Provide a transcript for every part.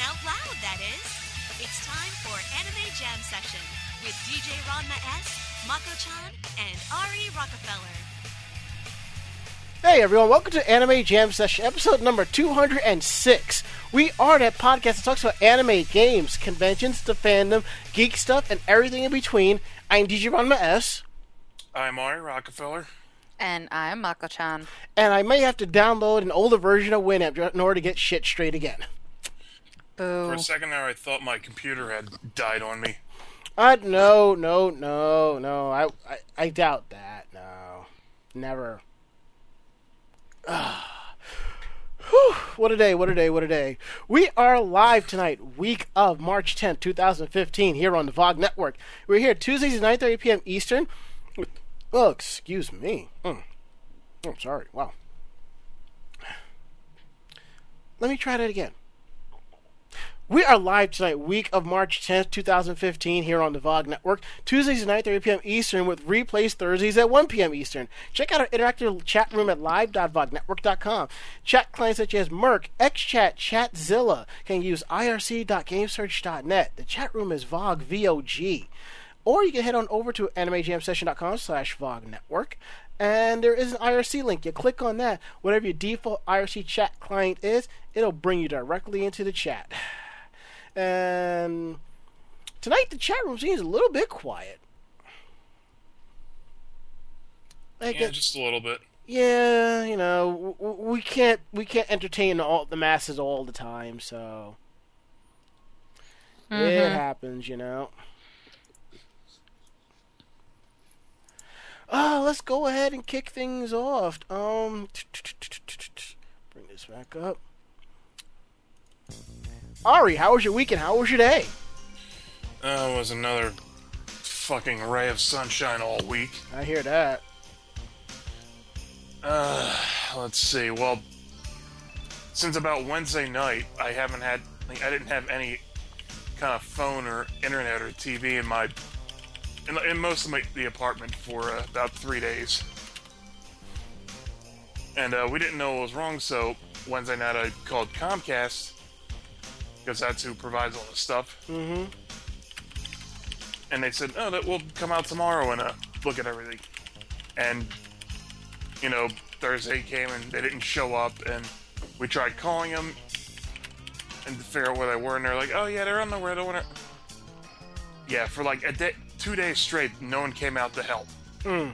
out loud, that is. It's time for Anime Jam Session with DJ Ranma S, Mako-chan, and Ari Rockefeller. Hey everyone, welcome to Anime Jam Session, episode number 206. We are that podcast that talks about anime, games, conventions, the fandom, geek stuff, and everything in between. I'm DJ Ranma S, I'm Ari Rockefeller. And I'm Mako-chan. and I may have to download an older version of Winamp in order to get shit straight again. Boo. For a second there, I thought my computer had died on me. Uh, no, no, no, no. I, I, I doubt that. No, never. Ah. Whew, what a day, what a day, what a day. We are live tonight, week of March 10th, 2015, here on the VOG Network. We're here Tuesdays at 9.30 p.m. Eastern. Oh, excuse me. Mm. Oh, sorry. Wow. Let me try that again. We are live tonight, week of March 10th, 2015, here on the VOG Network. Tuesdays at 9.30 p.m. Eastern with replays Thursdays at 1 p.m. Eastern. Check out our interactive chat room at live.vognetwork.com. Chat clients such as mIRC, XChat, Chatzilla can use irc.gamesurge.net. The chat room is VOG, V-O-G. Or you can head on over to animejamsession.com slash VOG Network. And there is an IRC link. You click on that. Whatever your default IRC chat client is, it'll bring you directly into the chat. And tonight the chat room seems a little bit quiet. I Yeah, get- just a little bit. yeah, you know, w- w- we can't we can't entertain all the masses all the time, so it happens, you know. Uh, let's go ahead and kick things off. Um, bring this back up. Ari, how was your weekend? How was your day? Uh, it was another fucking ray of sunshine all week. I hear that. Uh, let's see. Well, since about Wednesday night, I haven't had, like, I didn't have any kind of phone or internet or TV in my, in, in most of my, the apartment for uh, about three days. And uh, we didn't know what was wrong, so Wednesday night I called Comcast because that's who provides all the stuff. Mm-hmm. and they said, "Oh, that will come out tomorrow and uh, look at everything." And you know, Thursday came and they didn't show up, and we tried calling them and to figure out where they were, and they're like, "Oh yeah, they're on the way. Don't wanna-" Yeah, for like a day, two days straight, no one came out to help, Mm.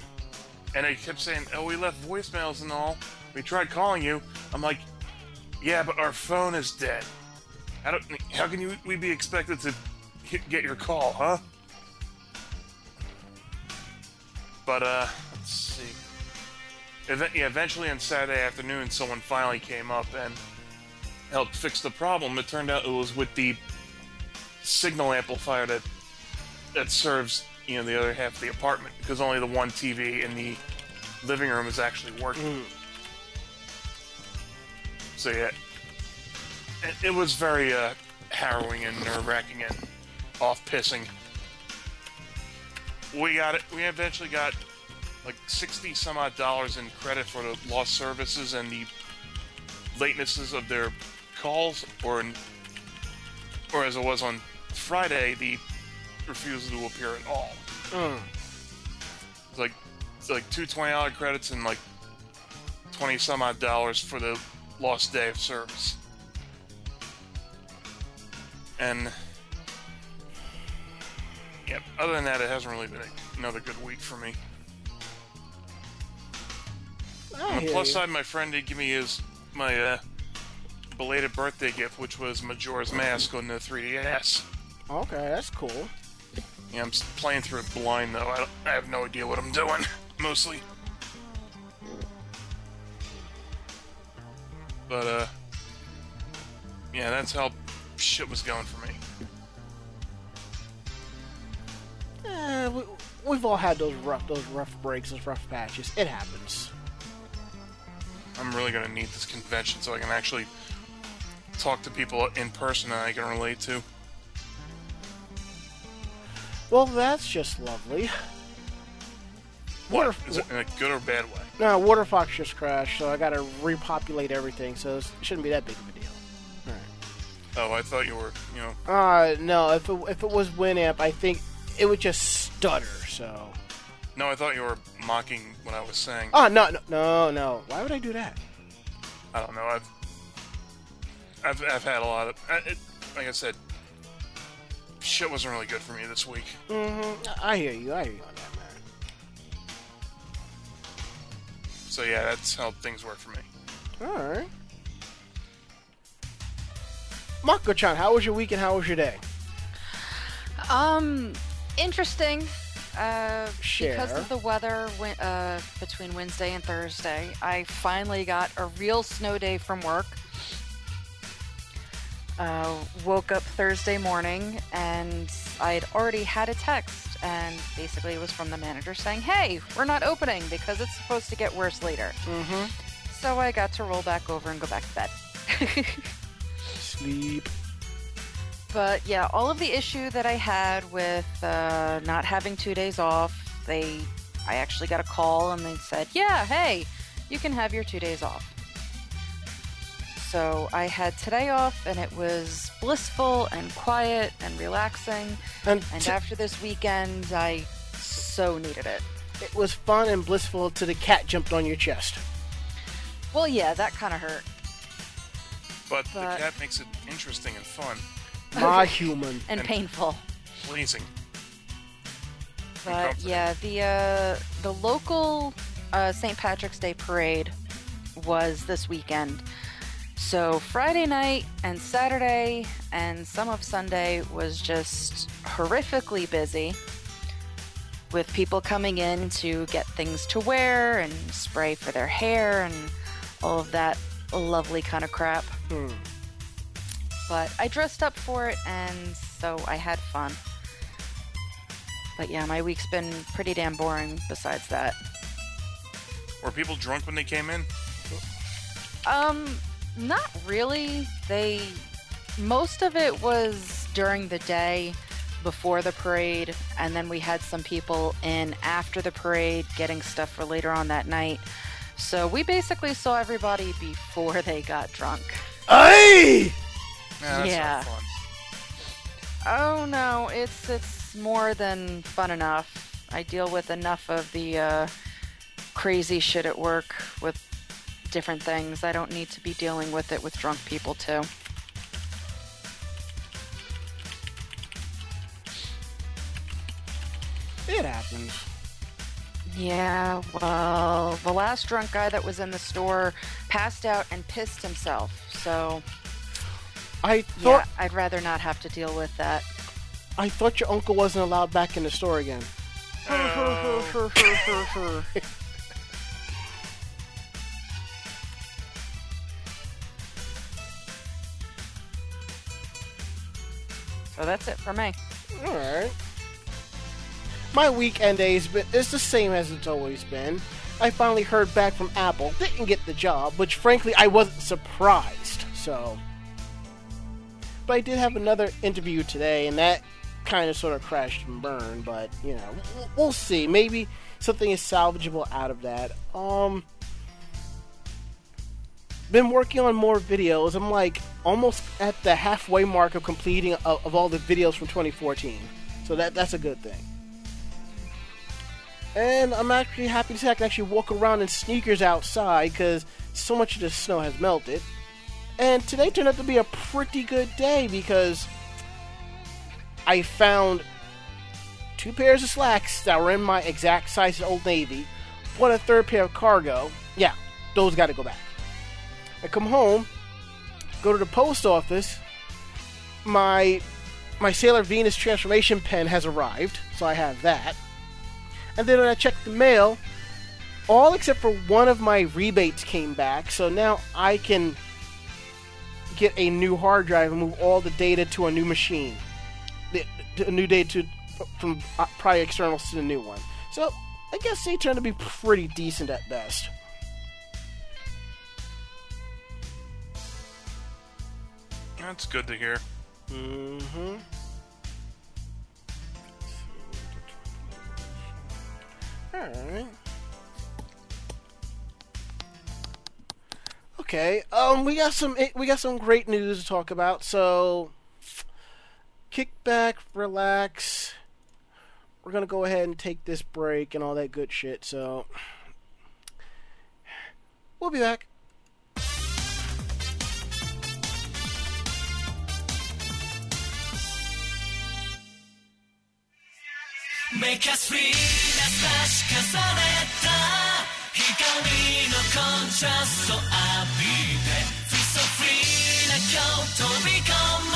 and they kept saying, "Oh, we left voicemails and all. We tried calling you." I'm like, "Yeah, but our phone is dead. How do, how can you we be expected to hit- get your call, huh?" But uh, let's see. Yeah, eventually on Saturday afternoon, someone finally came up and helped fix the problem. It turned out it was with the signal amplifier that that serves you know the other half of the apartment because only the one TV in the living room is actually working. Mm. So yeah, it, it was very uh, harrowing and nerve wracking and off pissing. We got it. We eventually got like sixty some odd dollars in credit for the lost services and the latenesses of their calls, or in, or as it was on Friday, the refusal to appear at all. Mm. It's like it's like two twenty dollar credits and like twenty some odd dollars for the lost day of service. And yep, other than that, it hasn't really been a, another good week for me. I On the plus you. side, my friend did give me his my uh, belated birthday gift, which was Majora's Mask on the 3DS. Okay, that's cool. Yeah, I'm playing through it blind though. I, don't, I have no idea what I'm doing, mostly. But uh, yeah, that's how shit was going for me. Eh, we, we've all had those rough, those rough breaks, those rough patches. It happens. I'm really gonna need this convention so I can actually talk to people in person that I can relate to. Well, that's just lovely. What? Water- Is it in a good or bad way? No, Waterfox just crashed, so I gotta repopulate everything, so it shouldn't be that big of a. Oh, I thought you were, you know. Uh, no. If it, if it was Winamp, I think it would just stutter. So. No, I thought you were mocking what I was saying. Oh no no no no! Why would I do that? I don't know. I've, I've, I've had a lot of. I, it, like I said, shit wasn't really good for me this week. Mm-hmm. I hear you. I hear you on that, man. So yeah, that's how things work for me. All right. Mako-chan, how was your week and how was your day? Um, interesting. Uh, because of the weather uh, between Wednesday and Thursday, I finally got a real snow day from work. Uh, woke up Thursday morning and I had already had a text, and basically it was from the manager saying, "Hey, we're not opening because it's supposed to get worse later." Mm-hmm. So I got to roll back over and go back to bed. Sleep. But yeah, all of the issue that I had with uh, not having two days off, they, I actually got a call and they said, "Yeah, hey, you can have your two days off." So I had today off, and it was blissful and quiet and relaxing. And, And after this weekend, I so needed it. it was fun and blissful till the cat jumped on your chest. Well, yeah, that kind of hurt. But, But- the cat makes it interesting and fun, My human. and And- painful. pleasing. But yeah, the uh, the local uh, St. Patrick's Day parade was this weekend. So Friday night and Saturday and some of Sunday was just horrifically busy with people coming in to get things to wear and spray for their hair and all of that lovely kind of crap. Hmm. But I dressed up for it and so I had fun. But yeah, my week's been pretty damn boring besides that. Were people drunk when they came in? Um, not really. They most of it was during the day before the parade, and then we had some people in after the parade getting stuff for later on that night. So we basically saw everybody before they got drunk. Aye! Nah, that's Yeah. not fun. Oh no, it's it's more than fun enough. I deal with enough of the uh, crazy shit at work with different things. I don't need to be dealing with it with drunk people too. It happens. Yeah, well, the last drunk guy that was in the store passed out and pissed himself. So, I yeah, thought I'd rather not have to deal with that. I thought your uncle wasn't allowed back in the store again. Oh. So that's it for me. Alright. My weekend days is the same as it's always been. I finally heard back from Apple. Didn't get the job, which frankly I wasn't surprised. So. But I did have another interview today, and that kind of sort of crashed and burned. But you know, we'll, see. Maybe something is salvageable out of that. Um. Been working on more videos. I'm like almost at the halfway mark of completing of, of all the videos from 2014. So that that's a good thing. And I'm actually happy to say I can actually walk around in sneakers outside because so much of the snow has melted. And today turned out to be a pretty good day because I found two pairs of slacks that were in my exact size Old Navy, bought a third pair of cargo. Yeah, those got to go back. I come home, go to the post office. My my Sailor Venus transformation pen has arrived, so I have that. And then when I checked the mail, all except for one of my rebates came back, so now I can get a new hard drive and move all the data to a new machine. The, a new data to, from uh, prior externals to the new one. So I guess they turned to be pretty decent at best. That's good to hear. Mm-hmm. Alright. Okay. Um, we got some eh, we got some great news to talk about. So, kick back, relax. We're gonna go ahead and take this break and all that good shit. So, we'll be back. Make us free な差た。光のコントラスト浴びて。Feel so free な今日飛び込む。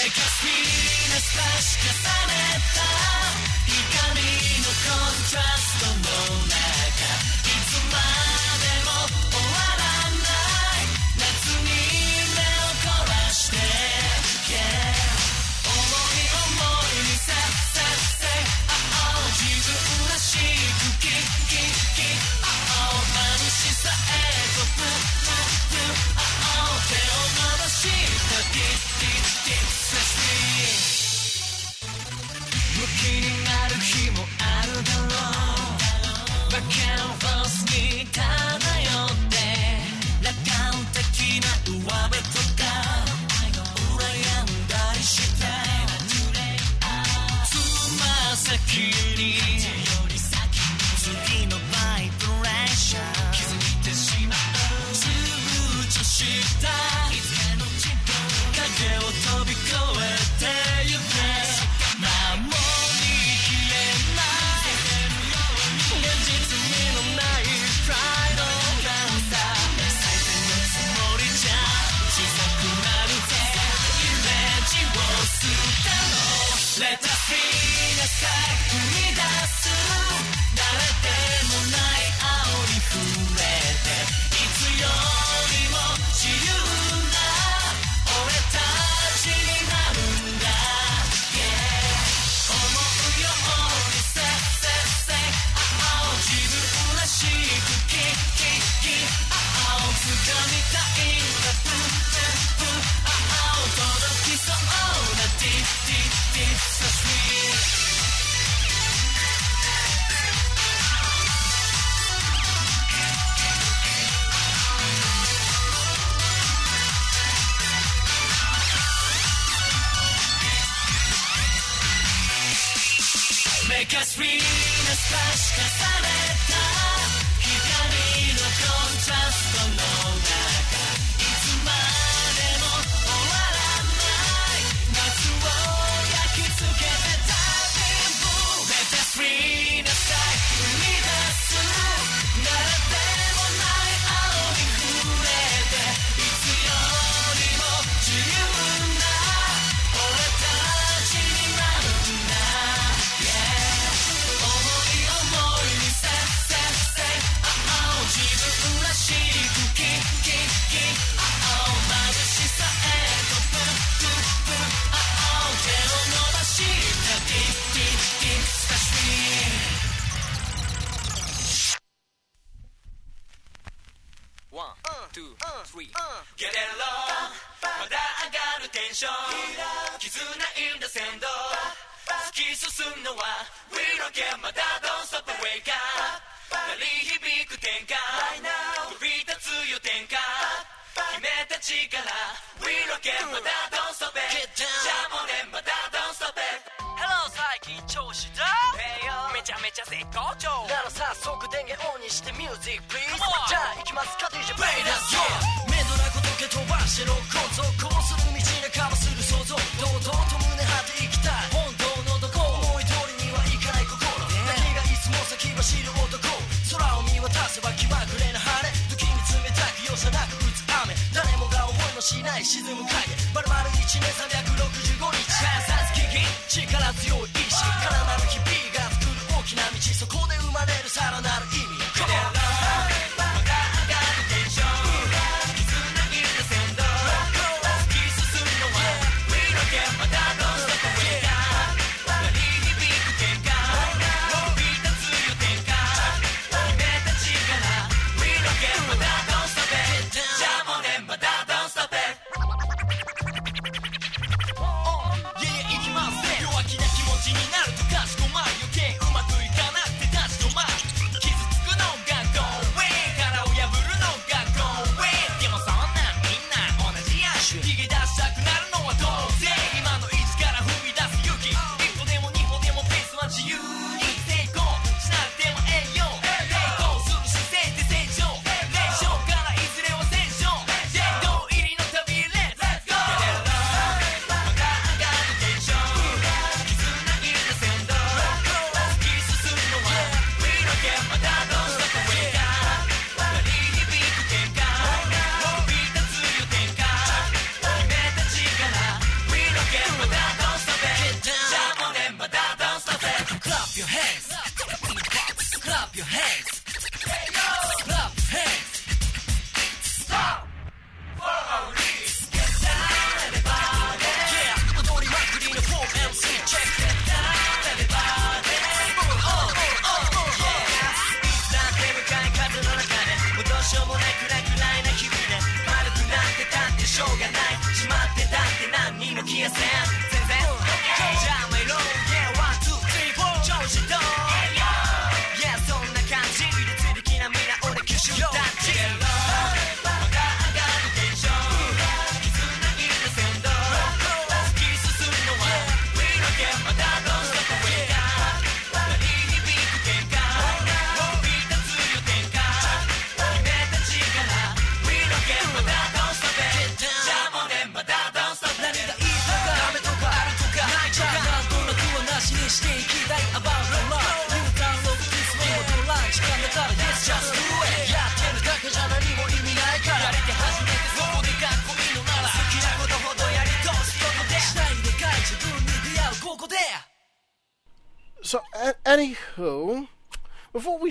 光のコントラストもない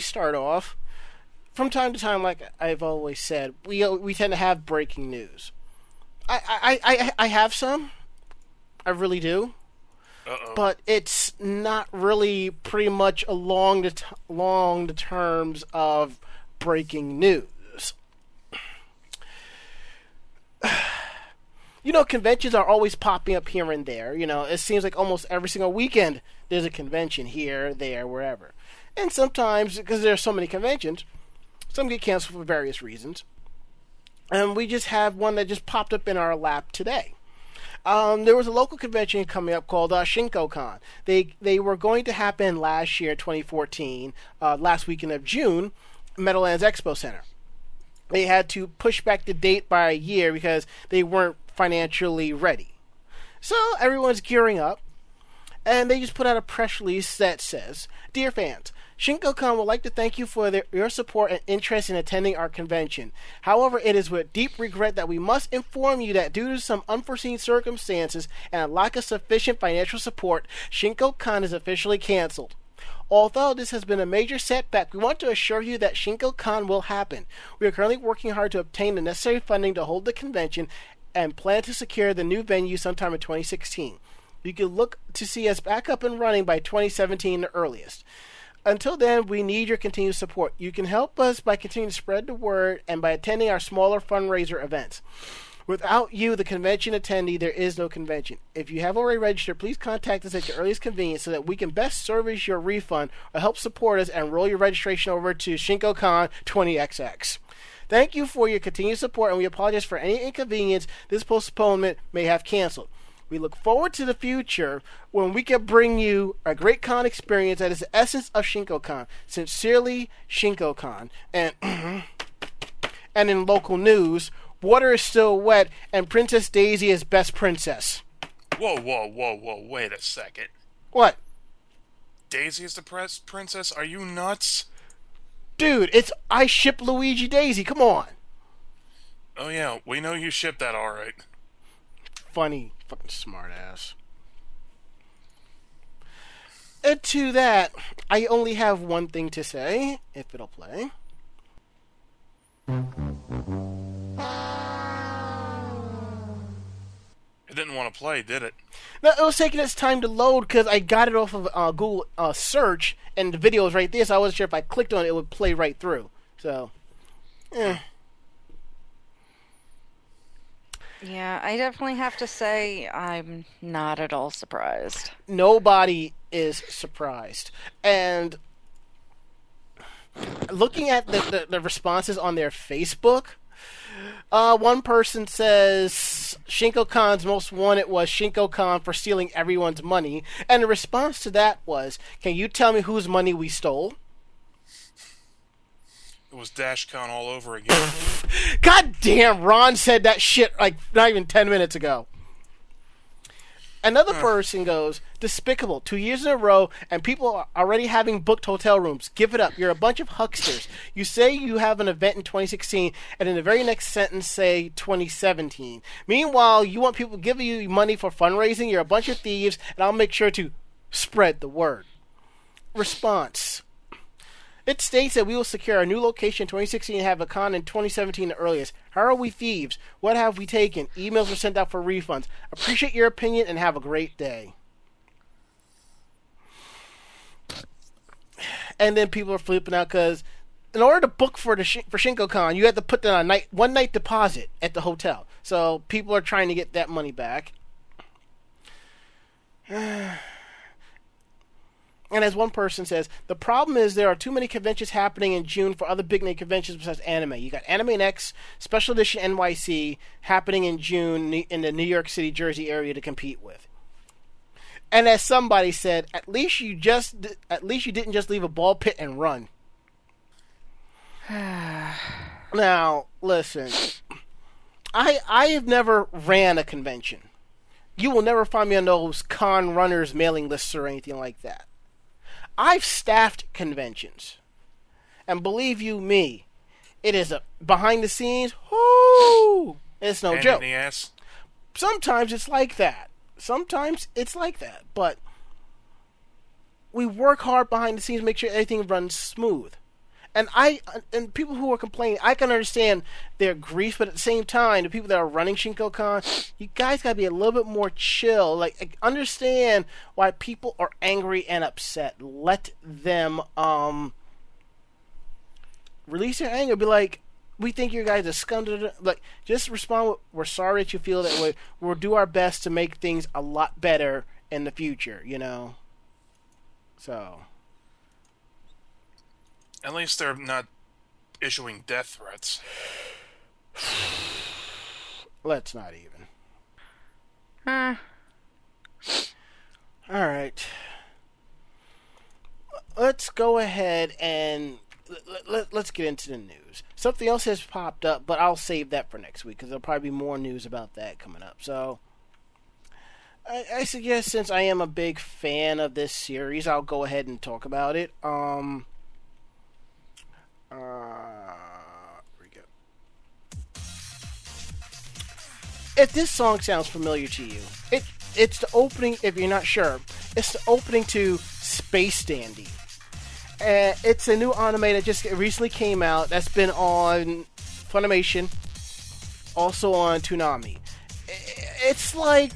start off, from time to time, like I've always said, we we tend to have breaking news. I I, I, I have some, I really do, Uh-oh. but it's not really pretty much along the t- along the terms of breaking news. you know, conventions are always popping up here and there. You know, it seems like almost every single weekend there's a convention here, there, wherever. And sometimes, because there are so many conventions, some get canceled for various reasons. And we just have one that just popped up in our lap today. Um, there was a local convention coming up called uh, ShinkoCon. They they were going to happen last year, 2014, uh, last weekend of June, Meadowlands Expo Center they had to push back the date by a year because they weren't financially ready. So everyone's gearing up, and they just put out a press release that says, "Dear fans." ShinkoCon would like to thank you for their, your support and interest in attending our convention. However, it is with deep regret that we must inform you that due to some unforeseen circumstances and a lack of sufficient financial support, ShinkoCon is officially canceled. Although this has been a major setback, we want to assure you that ShinkoCon will happen. We are currently working hard to obtain the necessary funding to hold the convention and plan to secure the new venue sometime in 2016. You can look to see us back up and running by 2017 the earliest. Until then, we need your continued support. You can help us by continuing to spread the word and by attending our smaller fundraiser events. Without you, the convention attendee, there is no convention. If you have already registered, please contact us at your earliest convenience so that we can best service your refund or help support us and roll your registration over to ShinkoCon 20XX. Thank you for your continued support, and we apologize for any inconvenience this postponement may have canceled. We look forward to the future when we can bring you a great con experience that is the essence of ShinkoCon. Sincerely, ShinkoCon. And and in local news, water is still wet, and Princess Daisy is best princess. Whoa, whoa, whoa, whoa! Wait a second. What, Daisy is the press princess? Are you nuts? dude? It's I ship Luigi Daisy. Come on. Oh yeah, we know you shipped that all right. Funny. Fucking smart ass. And to that, I only have one thing to say, if it'll play. It didn't want to play, did it? No, it was taking its time to load because I got it off of uh, Google uh, search, and the video was right there, so I wasn't sure if I clicked on it, it would play right through. So, eh. Yeah, I definitely have to say I'm not at all surprised. nobody is surprised. And looking at the, the, the responses on their Facebook, uh, one person says ShinkoCon's most wanted was ShinkoCon for stealing everyone's money. And the response to that was, Can you tell me whose money we stole? It was DashCon all over again. God damn, Ron said that shit like not even 10 minutes ago. Another person goes, Despicable, two years in a row, and people are already having booked hotel rooms. Give it up. You're a bunch of hucksters. You say you have an event in 2016, and in the very next sentence say 2017. Meanwhile, you want people to give you money for fundraising. You're a bunch of thieves, and I'll make sure to spread the word. Response. It states that we will secure our new location in 2016 and have a con in 2017 the earliest. How are we thieves? What have we taken? Emails were sent out for refunds. Appreciate your opinion and have a great day. And then people are flipping out because in order to book for the for ShinkoCon, you had to put down a night one night deposit at the hotel. So people are trying to get that money back. And as one person says, the problem is there are too many conventions happening in June for other big name conventions besides anime. You got Anime Next, Special Edition NYC happening in June in the New York City, Jersey area to compete with. And as somebody said, at least you just at least you didn't just leave a ball pit and run. now, listen. I I have never ran a convention. You will never find me on those con runners mailing lists or anything like that. I've staffed conventions. And believe you me, it is a behind the scenes, whoo! It's no Hand joke. in the ass. Sometimes it's like that. Sometimes it's like that. But we work hard behind the scenes, make sure everything runs smooth. And I and people who are complaining, I can understand their grief, but at the same time, the people that are running ShinkoCon, you guys gotta be a little bit more chill. Like understand why people are angry and upset. Let them um release their anger. Be like, we think you guys are scum. da, da, da." Like, just respond. With, We're sorry that you feel that way. We'll do our best to make things a lot better in the future. You know. So. At least they're not issuing death threats. Let's not even. Huh. All right. Let's go ahead and let, let, let's get into the news. Something else has popped up, but I'll save that for next week because there'll probably be more news about that coming up. So, I, I suggest since I am a big fan of this series, I'll go ahead and talk about it. Um. Uh, here we go. If this song sounds familiar to you, it it's the opening. If you're not sure, it's the opening to Space Dandy. Uh, it's a new anime that just recently came out. That's been on Funimation, also on Toonami. It's like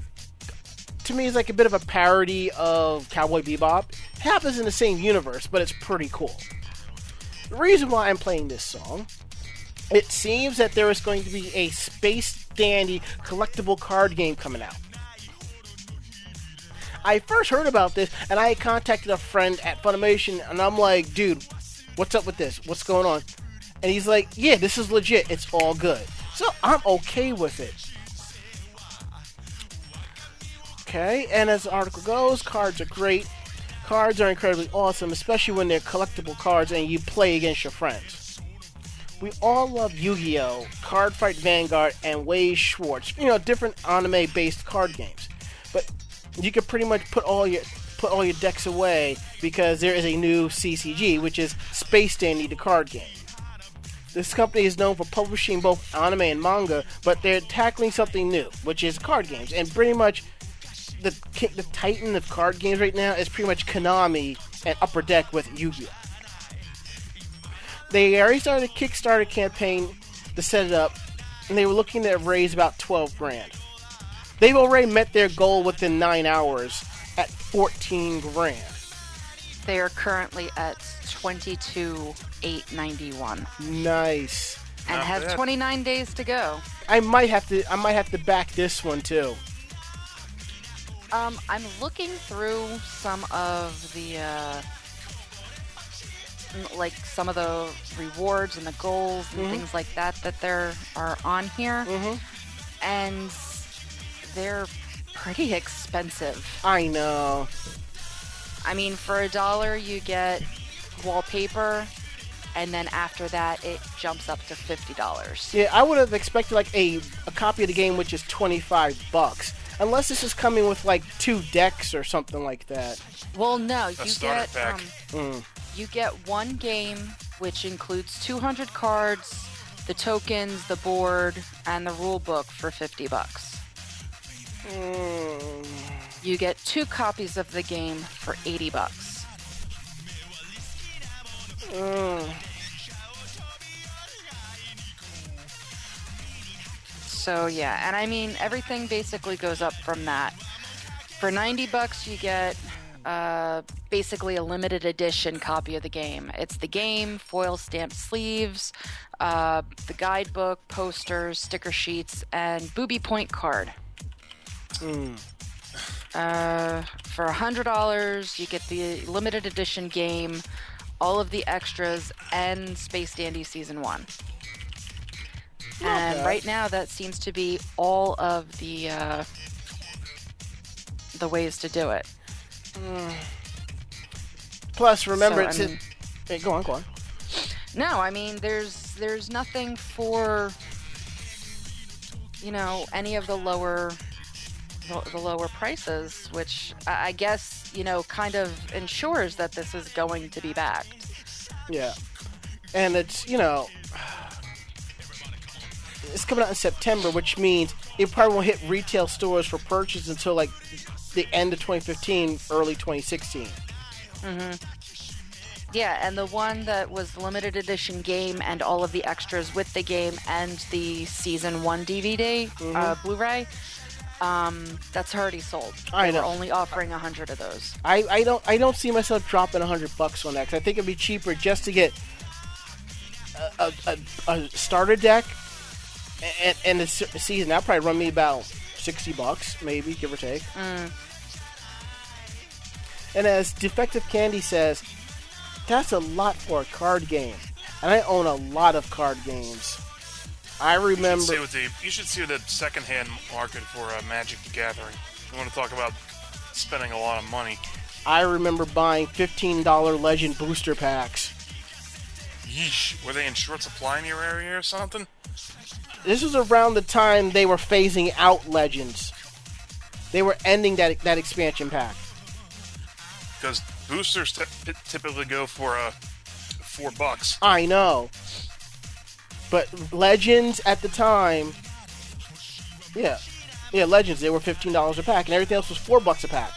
to me, it's like a bit of a parody of Cowboy Bebop. It happens in the same universe, but it's pretty cool. The reason why I'm playing this song, it seems that there is going to be a Space Dandy collectible card game coming out. I first heard about this and I contacted a friend at Funimation and I'm like, dude, what's up with this? What's going on? And he's like, yeah, this is legit. It's all good. So I'm okay with it. Okay, and as the article goes, cards are great. Cards are incredibly awesome, especially when they're collectible cards and you play against your friends. We all love Yu-Gi-Oh, Card Fight Vanguard, and Weiss Schwarz. You know, different anime-based card games. But you can pretty much put all your put all your decks away because there is a new CCG, which is Space Dandy, the card game. This company is known for publishing both anime and manga, but they're tackling something new, which is card games. And pretty much, the the titan of card games right now is pretty much Konami and Upper Deck with Yu-Gi-Oh. They already started a Kickstarter campaign to set it up, and they were looking to raise about 12 grand. They've already met their goal within nine hours at 14 grand. They are currently at twenty two eight ninety one Nice. and Not have bad. 29 days to go. I might have to. I might have to back this one too. Um, I'm looking through some of the, uh, like some of the rewards and the goals and things like that that there are on here, Mhm. and they're pretty expensive. I know. I mean, for a dollar, you get wallpaper, and then after that, it jumps up to fifty dollars. Yeah, I would have expected like a a copy of the game which is 25 bucks. Unless this is coming with like two decks or something like that. Well, no, you get um, Mm. you get one game which includes 200 cards, the tokens, the board, and the rule book for 50 bucks. Mm. You get two copies of the game for 80 bucks. Mm. So yeah, and I mean everything basically goes up from that. For 90 bucks you get uh, basically a limited edition copy of the game. It's the game, foil stamped sleeves, uh, the guidebook, posters, sticker sheets, and booby point card. Mm. Uh, for $100 you get the limited edition game, all of the extras, and Space Dandy Season 1. And bad. right now, that seems to be all of the uh, the ways to do it. Plus, remember, So, I it's mean- hey, go on, go on. No, I mean, there's there's nothing for you know any of the lower the, the lower prices, which I I guess you know kind of ensures that this is going to be backed. Yeah, and it's you know, it's coming out in September, which means it probably won't hit retail stores for purchase until like the end of 2015, early 2016. Mm-hmm. Yeah, and the one that was limited edition game and all of the extras with the game and the season one DVD uh, Blu-ray, um, that's already sold. I they know. were only offering a hundred of those. I, I don't I don't see myself dropping a hundred bucks on that 'cause I think it'd be cheaper just to get a, a, a starter deck and, and the season. That'd probably run me about sixty bucks, maybe give or take. And as Defective Candy says, that's a lot for a card game, and I own a lot of card games. I You should remember. see what the you should see the secondhand market for uh, Magic the Gathering. You want to talk about spending a lot of money? I remember buying fifteen dollar Legend booster packs. Yeesh, were they in short supply in your area or something? This was around the time they were phasing out legends. They were ending that that expansion pack. Because boosters t- typically go for uh, four bucks. I know, but legends at the time, yeah, yeah, legends they were fifteen dollars a pack, and everything else was four bucks a pack.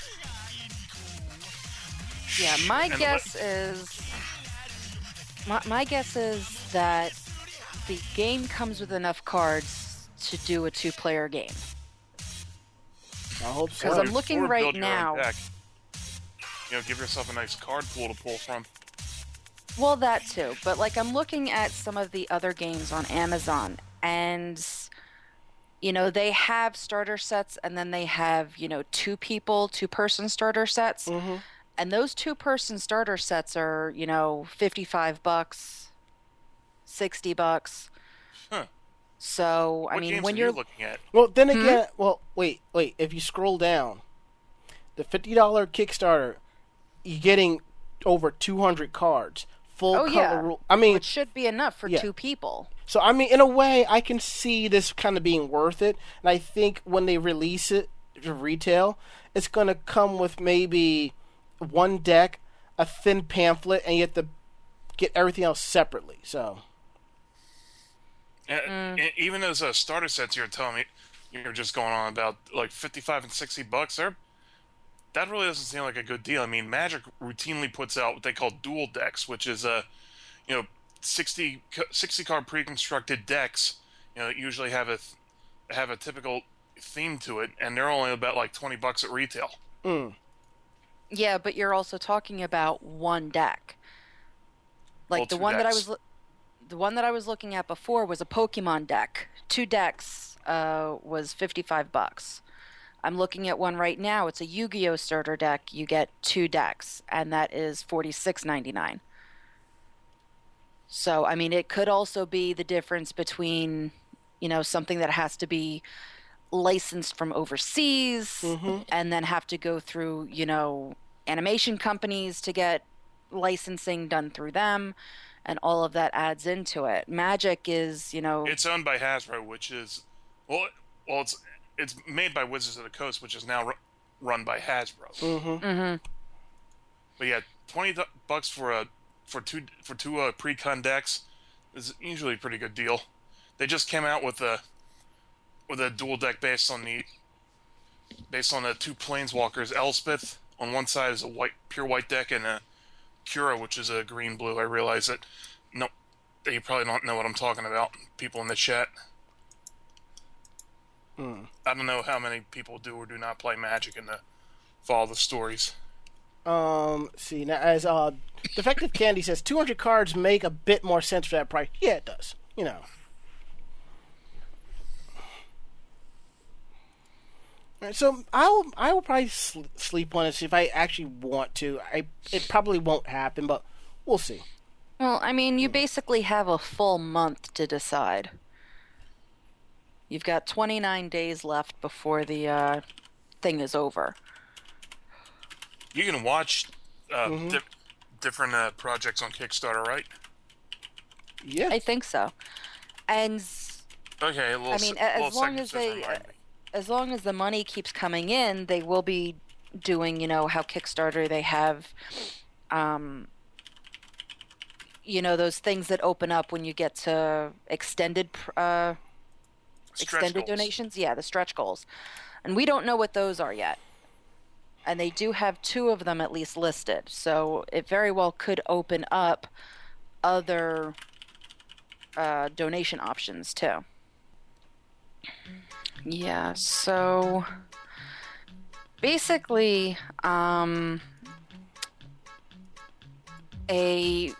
Yeah, my And the guess is my, my guess is that the game comes with enough cards to do a two-player game. I hope so. Because I'm looking or right build your own now. deck. You know, give yourself a nice card pool to pull from. Well, that too. But like I'm looking at some of the other games on Amazon and you know, they have starter sets and then they have, you know, two people, two person starter sets. Mhm. And those two person starter sets are, you know, 55 bucks, 60 bucks. Huh. So, I mean, games when are you're you looking at? Well, then Hmm? again, well, wait, wait. If you scroll down, the fifty dollar Kickstarter, you're getting over two hundred cards, full Oh, color yeah. rule. I mean, it should be enough for Yeah. two people. So I mean, in a way, I can see this kind of being worth it, and I think when they release it to retail, it's going to come with maybe one deck, a thin pamphlet, and you have to get everything else separately. So And, and even those uh, starter sets you're telling me you're just going on about like 55 and 60 bucks there that really doesn't seem like a good deal i mean magic routinely puts out what they call dual decks which is a you know 60 60 card pre-constructed decks you know that usually have a have a typical theme to it and they're only about like 20 bucks at retail Mm. Yeah, but you're also talking about one deck. Like Well, the two one that I was, loo- the one that I was looking at before was a Pokemon deck. Two decks uh, was fifty-five bucks. I'm looking at one right now. It's a Yu-Gi-Oh starter deck. You get two decks, and that is forty-six ninety-nine. So I mean, it could also be the difference between, you know, something that has to be licensed from overseas and then have to go through, you know, animation companies to get licensing done through them and all of that adds into it. Magic is, you know, it's owned by hasbro which is well well it's it's made by wizards of the coast which is now ru- run by hasbro Mm-hmm. mhm. But yeah, twenty du- bucks for a for two for two uh, pre-con decks is usually a pretty good deal. They just came out with a with a dual deck based on the based on the two planeswalkers. Elspeth on one side is a white pure white deck, and a Cura, which is a green blue. I realize it. No, you probably don't know what I'm talking about. People in the chat. Hmm. I don't know how many people do or do not play Magic and uh, follow the stories. Um, see now as uh, defective candy says, 200 cards make a bit more sense for that price. Yeah, it does. You know. Right, so I will I will probably sl- sleep on it if I actually want to. I it probably won't happen, but we'll see. Well, I mean, you basically have a full month to decide. You've got 29 days left before the uh, thing is over. You can watch uh, di- different uh, projects on Kickstarter, right? Yeah. I think so. And Okay, a little. I mean, se- a- as long as they- remind me. As long as the money keeps coming in, they will be doing, you know, how Kickstarter they have, um, you know, those things that open up when you get to extended, uh, extended goals. donations. Yeah, the stretch goals, and we don't know what those are yet. And they do have two of them at least listed, so it very well could open up other uh, donation options too. Yeah, so basically, um, a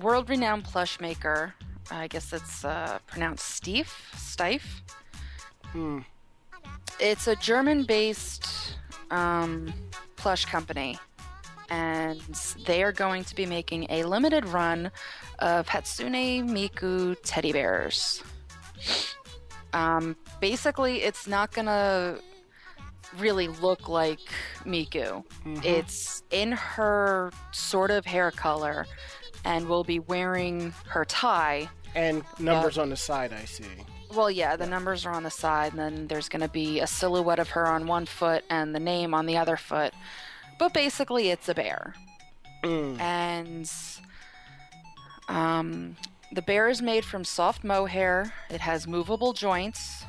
world renowned plush maker, I guess it's uh, pronounced Steve, Steiff. Hmm. It's a German based um, plush company, and they are going to be making a limited run of Hatsune Miku teddy bears. Um, basically, it's not gonna really look like Miku. It's in her sort of hair color and will be wearing her tie. And numbers on the side, I see. Well, yeah, the numbers are on the side, and then there's going to be a silhouette of her on one foot and the name on the other foot. But basically, it's a bear. Mm. And um, the bear is made from soft mohair. It has movable joints.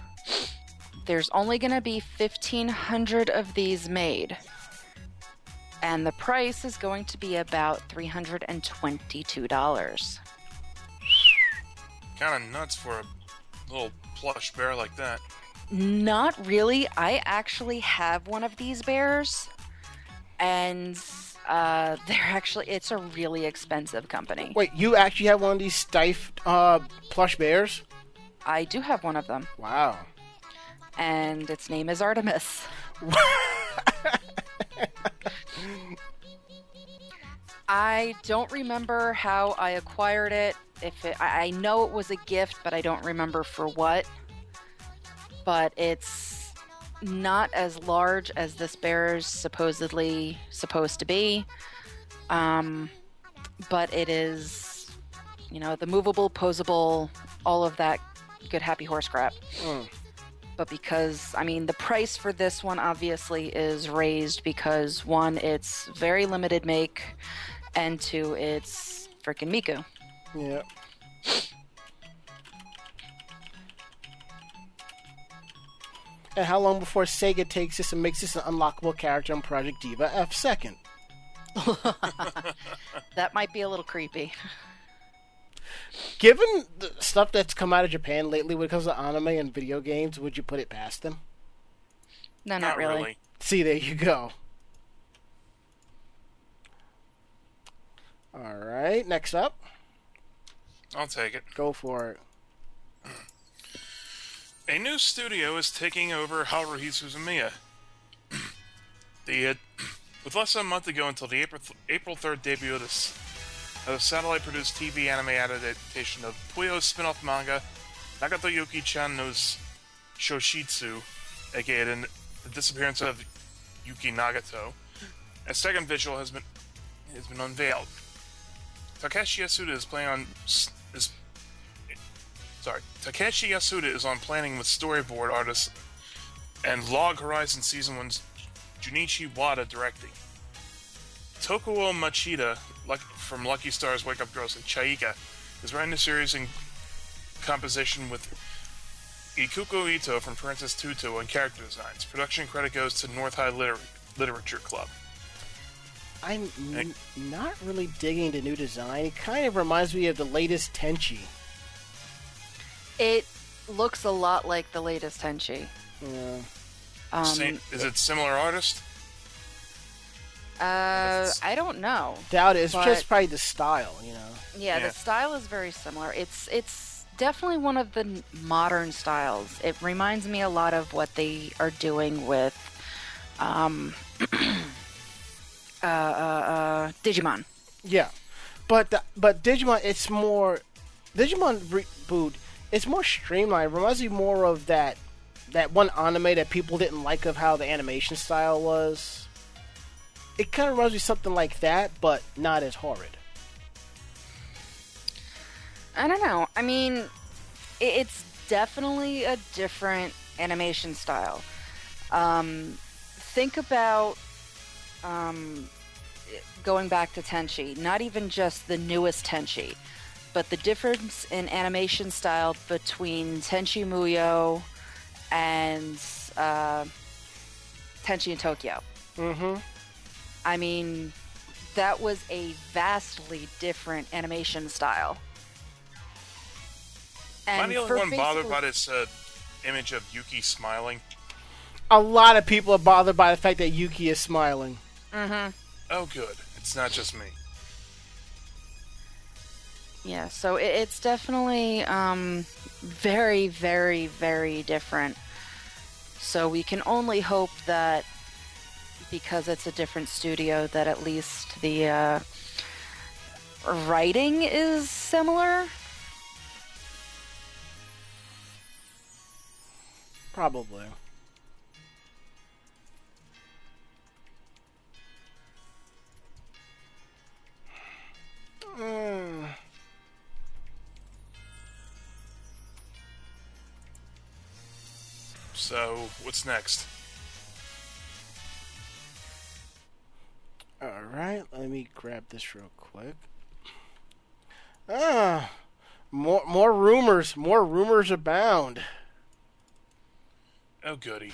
There's only going to be 1,500 of these made. And the price is going to be about $322. Kind of nuts for a little plush bear like that. Not really. I actually have one of these bears, and uh, they're actually, it's a really expensive company. Wait, you actually have one of these Steiff uh, plush bears? I do have one of them, Wow. and its name is Artemis. I don't remember how I acquired it. If it, I I know it was a gift, but I don't remember for what. But it's not as large as this bear is supposedly supposed to be. Um, but it is, you know, the movable, posable, all of that good happy horse crap. Mm. But because, I mean, the price for this one obviously is raised because one, it's very limited make, and two, it's freaking Miku. Yeah. And how long before Sega takes this and makes this an unlockable character on Project Diva F second? That might be a little creepy. Given the stuff that's come out of Japan lately when it comes to anime and video games, would you put it past them? No, not, really. See, there you go. All right, next up, I'll take it. go for it. A new studio is taking over Haruhi Suzumiya. the uh, with less than a month to go until the April April third debut of this of the Satelight-produced TV anime adaptation of Puyo's spin-off manga, Nagato Yuki-chan knows Shoshitsu, aka the, the disappearance of Yuki Nagato. A second visual has been has been unveiled. Takeshi Yasuda is playing on s- is sorry, Takeshi Yasuda is on planning with storyboard artists and Log Horizon Season 1's Junichi Wada directing. Touko Machida from Lucky Stars Wake Up Girls and Chaika is writing the series in composition with Ikuko Ito from Princess Tutu on character designs. Production credit goes to North High Liter- Literature Club. I'm n- not really digging the new design. It kind of reminds me of the latest Tenchi. It looks a lot like the latest Tenchi. Yeah. Um, Same, is it similar artist? uh, I don't know. Doubt it. It's But- just probably the style, you know. Yeah, Yeah. the style is very similar. It's it's definitely one of the modern styles. It reminds me a lot of what they are doing with um uh, uh, uh Digimon. Yeah, but the, but Digimon, it's more Digimon reboot. It's more streamlined. It reminds me more of that that one anime that people didn't like of how the animation style was. It kind of reminds me of something like that, but not as horrid. I don't know. I mean, it's definitely a different animation style. Um, think about um, going back to Tenchi, not even just the newest Tenchi, but the difference in animation style between Tenchi Muyo and uh, Tenchi in Tokyo. Mm-hmm. I mean, that was a vastly different animation style. Am I And the only for one bothered by this uh, image of Yuki smiling? A lot of people are bothered by the fact that Yuki is smiling. Mm-hmm. Oh, good. It's not just me. Yeah, so it, it's definitely um, very, very, very different. So we can only hope that because it's a different studio, that at least the uh, writing is similar. Probably. Mm. So, what's next? All right, let me grab this real quick. Ah, more more rumors, more rumors abound. Oh, goody.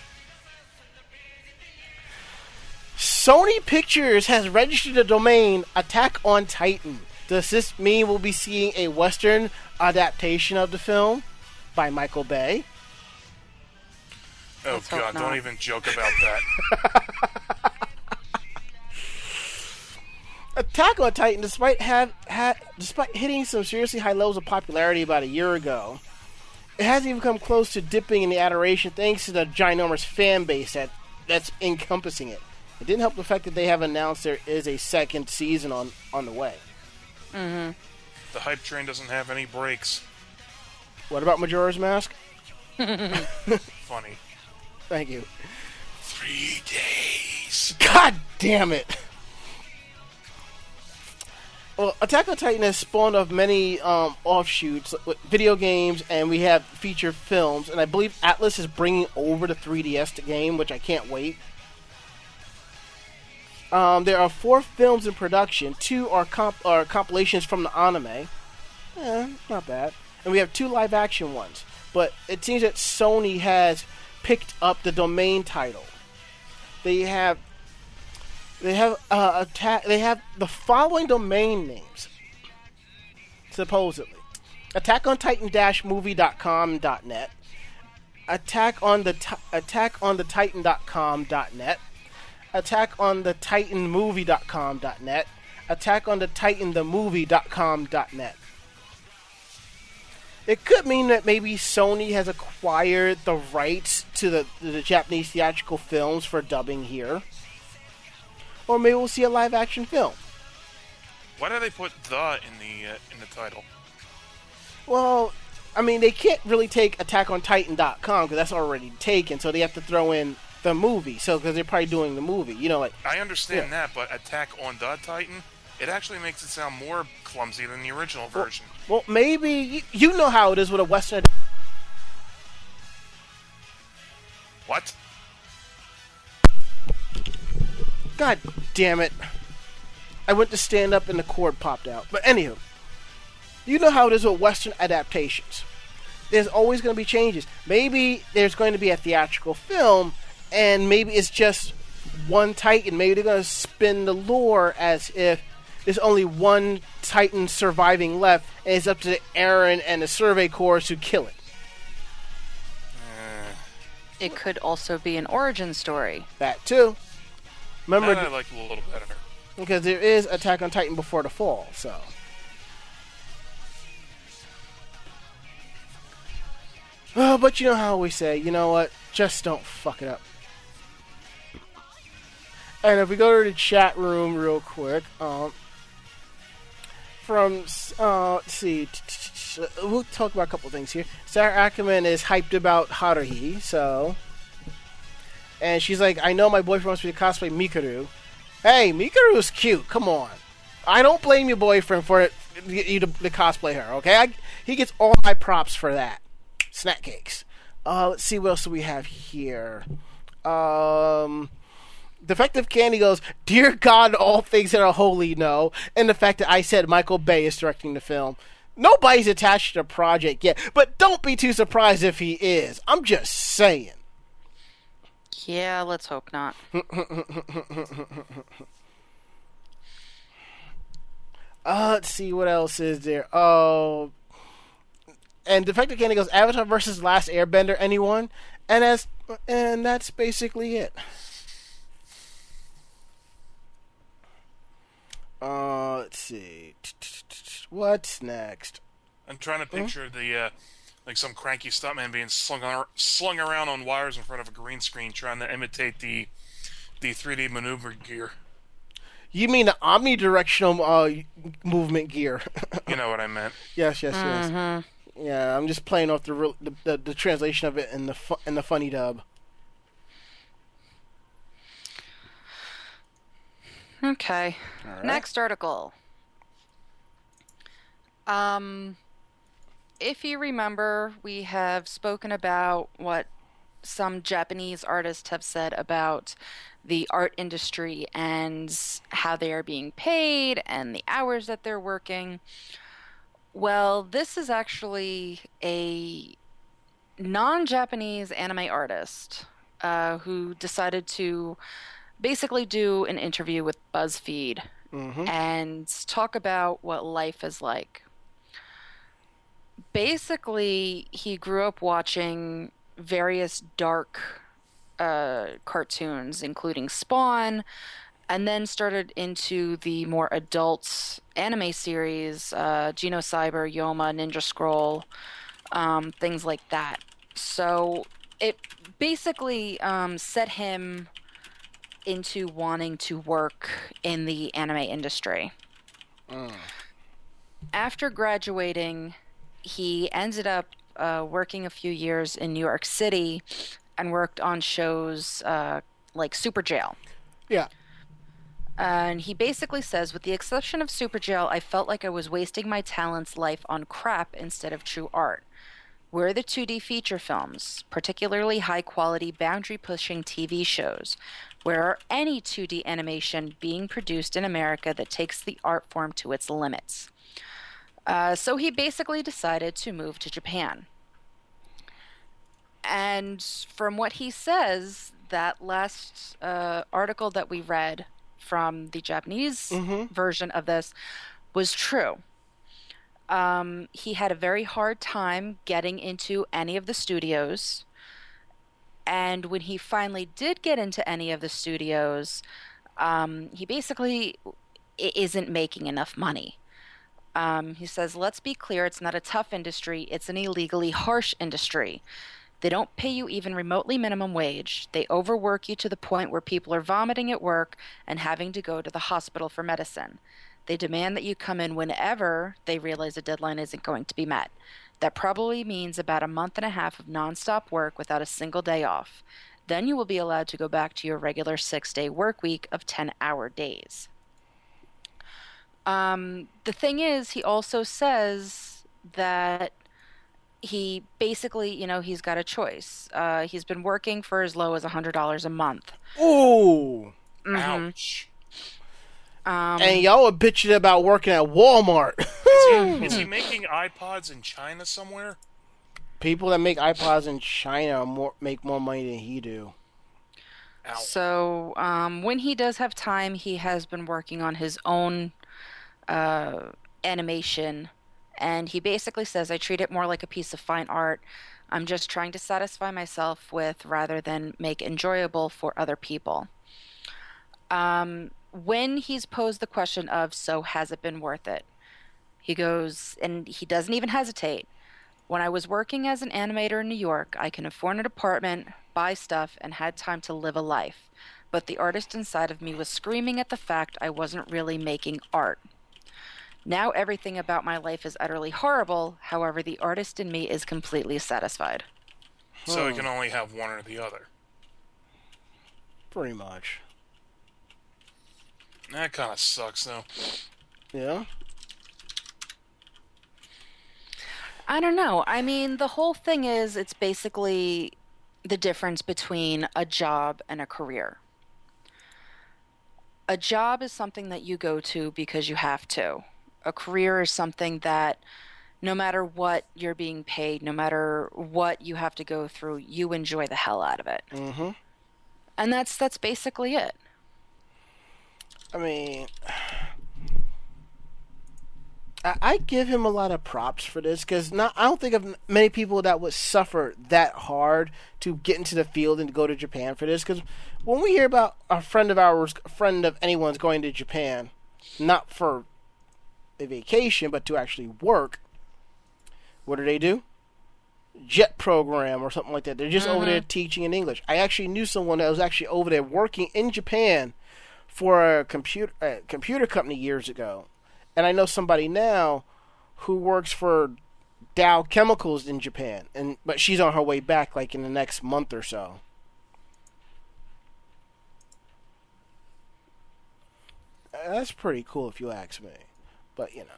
Sony Pictures has registered the domain Attack on Titan. Does this mean we'll be seeing a Western adaptation of the film by Michael Bay? Oh, Let's God, don't even joke about that. Attack on Titan, despite have ha, despite hitting some seriously high levels of popularity about a year ago, it hasn't even come close to dipping in the adoration thanks to the ginormous fan base that that's encompassing it. It didn't help the fact that they have announced there is a second season on on the way. Mm-hmm. the hype train doesn't have any brakes. What about Majora's Mask? Funny. Thank you. Three days. God damn it! Well, Attack on Titan has spawned off many um, offshoots, with video games, and we have feature films. And I believe Atlus is bringing over the 3DS game, which I can't wait. Um, there are four films in production. Two are comp- are compilations from the anime. Eh, not bad. And we have two live action ones. But it seems that Sony has picked up the domain title. They have they have uh, attack. They have the following domain names. Supposedly, Attack on Titan movie.com net, Attack on the Ti- Attack on the net, Attack on the Titan net, Attack on the Titan net. It could mean that maybe Sony has acquired the rights to the, the Japanese theatrical films for dubbing here. Or maybe we'll see a live action film. Why do they put the in the uh, in the title? Well, I mean, they can't really take AttackOnTitan.com because that's already taken, so they have to throw in the movie. So, because they're probably doing the movie, you know, like I understand Yeah. that, but Attack on the Titan, it actually makes it sound more clumsy than the original version. well, maybe you, you know how it is with a Western. What? God damn it! I went to stand up and the cord popped out. But anywho, you know how it is with Western adaptations. There's always going to be changes. Maybe there's going to be a theatrical film, and maybe it's just one Titan. Maybe they're going to spin the lore as if there's only one Titan surviving left, and it's up to Eren and the Survey Corps to kill it. It could also be an origin story. That too. Remember, That I like a little better. because there is Attack on Titan before the fall, so. Oh, but you know how we say, you know what? Just don't fuck it up. And if we go to the chat room real quick, um, from uh, let's see, we'll talk about a couple things here. Sarah Ackerman is hyped about Haruhi, so, and she's like, I know my boyfriend wants me to cosplay Mikuru. Hey, Mikuru's cute. Come on. I don't blame your boyfriend for it, you to, to cosplay her. Okay, I, he gets all my props for that. Snack cakes. Uh, let's see what else do we have here. Um, Defective Candy goes, "Dear God, all things that are holy, no." And the fact that I said Michael Bay is directing the film. Nobody's attached to the project yet, but don't be too surprised if he is. I'm just saying. Yeah, let's hope not. Uh, let's see what else is there. Oh, and Defective Candy goes Avatar versus Last Airbender. Anyone? And as and that's basically it. Uh, let's see. What's next? I'm trying to picture the uh, like some cranky stuntman being slung ar- slung around on wires in front of a green screen, trying to imitate the the 3D maneuver gear. You mean the omnidirectional uh, movement gear? You know what I meant? yes, yes, yes. Yeah, I'm just playing off the, real, the, the the translation of it in the fu- in the funny dub. Okay. right. Next article. Um, if you remember, we have spoken about what some Japanese artists have said about the art industry and how they are being paid and the hours that they're working. Well, this is actually a non Japanese anime artist uh, who decided to basically do an interview with BuzzFeed and talk about what life is like. Basically, he grew up watching various dark uh, cartoons, including Spawn, and then started into the more adult anime series, uh, Genocyber, Yoma, Ninja Scroll, um, things like that. So it basically um, set him into wanting to work in the anime industry. After graduating, he ended up uh, working a few years in New York City and worked on shows uh, like Super Jail. Yeah. And he basically says, with the exception of Super Jail, I felt like I was wasting my talent's life on crap instead of true art. Where are the 2D feature films, particularly high quality, boundary pushing TV shows? Where are any 2D animation being produced in America that takes the art form to its limits? Uh, so he basically decided to move to Japan. and from what he says, that last uh, article that we read from the Japanese Mhm. version of this was true. Um, he had a very hard time getting into any of the studios. And when he finally did get into any of the studios, um, he basically isn't making enough money. Um, he says, let's be clear, it's not a tough industry, it's an illegally harsh industry. They don't pay you even remotely minimum wage. They overwork you to the point where people are vomiting at work and having to go to the hospital for medicine. They demand that you come in whenever they realize a deadline isn't going to be met. That probably means about a month and a half of nonstop work without a single day off. Then you will be allowed to go back to your regular six day work week of 10 hour days. Um, the thing is, he also says that he basically, you know, he's got a choice. Uh, he's been working for as low as $100 a month. Ooh. Ouch. Um, And y'all are bitching about working at Walmart. Is he making iPods in China somewhere? People that make iPods in China more, make more money than he do. Ow. So um, when he does have time, he has been working on his own uh, animation, and he basically says, "I treat it more like a piece of fine art. I'm just trying to satisfy myself with, rather than make enjoyable for other people." Um, when he's posed the question of, "So has it been worth it?" He goes, and he doesn't even hesitate. When I was working as an animator in New York, I can afford an apartment, buy stuff, and had time to live a life. But the artist inside of me was screaming at the fact I wasn't really making art. Now everything about my life is utterly horrible, however, the artist in me is completely satisfied. So he can only have one or the other. Pretty much. That kind of sucks, though. Yeah. I don't know. I mean, the whole thing is it's basically the difference between a job and a career. A job is something that you go to because you have to. A career is something that no matter what you're being paid, no matter what you have to go through, you enjoy the hell out of it. Mm-hmm. And that's that's basically it. I mean, I, I give him a lot of props for this because not I don't think of many people that would suffer that hard to get into the field and to go to Japan for this. Because when we hear about a friend of ours, a friend of anyone's going to Japan, not for a vacation but to actually work, what do they do? Jet program or something like that. They're just over there mm-hmm. teaching in English. I actually knew someone that was actually over there working in Japan for a computer a computer company years ago, and I know somebody now who works for Dow Chemicals in Japan, and but she's on her way back like in the next month or so. That's pretty cool if you ask me, but you know.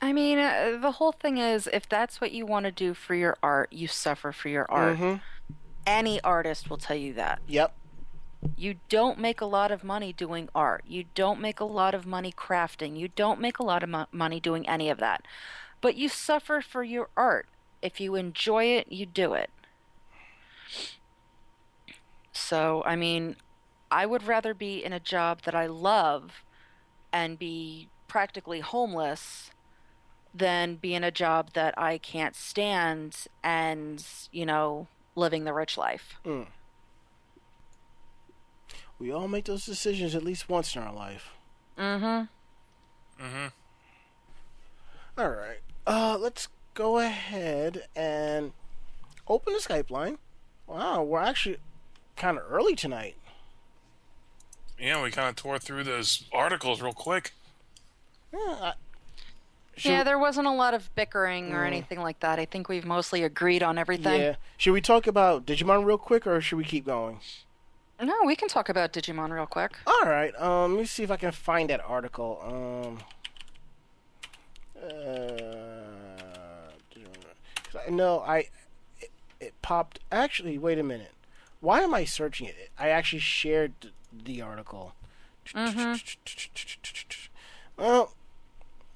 I mean, uh, the whole thing is if that's what you want to do for your art, you suffer for your art. Mhm. Any artist will tell you that. Yep. You don't make a lot of money doing art. You don't make a lot of money crafting. You don't make a lot of mo- money doing any of that. But you suffer for your art. If you enjoy it, you do it. So, I mean, I would rather be in a job that I love and be practically homeless than be in a job that I can't stand and, you know, living the rich life. We all make those decisions at least once in our life. Mm-hmm. Mm-hmm. All right. Uh, let's go ahead and open the Skype line. Wow, we're actually kind of early tonight. Yeah, we kind of tore through those articles real quick. Yeah, I, should, Yeah, there wasn't a lot of bickering or anything like that. I think we've mostly agreed on everything. yeah. Should we talk about Digimon real quick, or should we keep going? No, we can talk about Digimon real quick. All right. Um, let me see if I can find that article. Um, uh, 'cause I know I it, it popped. Actually, wait a minute. Why am I searching it? I actually shared the article. Hmm. Well,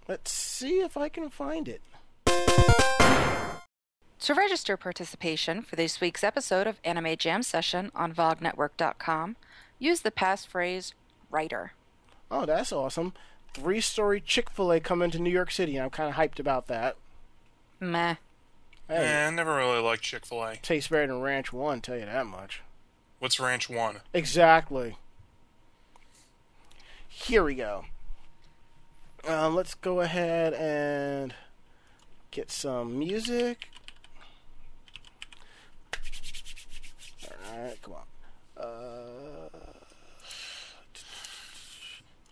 let's see if I can find it. To register participation for this week's episode of Anime Jam Session on VogNetwork.com, use the passphrase writer. Oh, that's awesome. Three story Chick fil A coming to New York City, and I'm kind of hyped about that. Meh. Hey, Eh, I never really liked Chick Fil A. tastes better than Ranch 1, tell you that much. What's Ranch One? Exactly. Here we go. Um, let's go ahead and get some music. Alright, come on. Uh,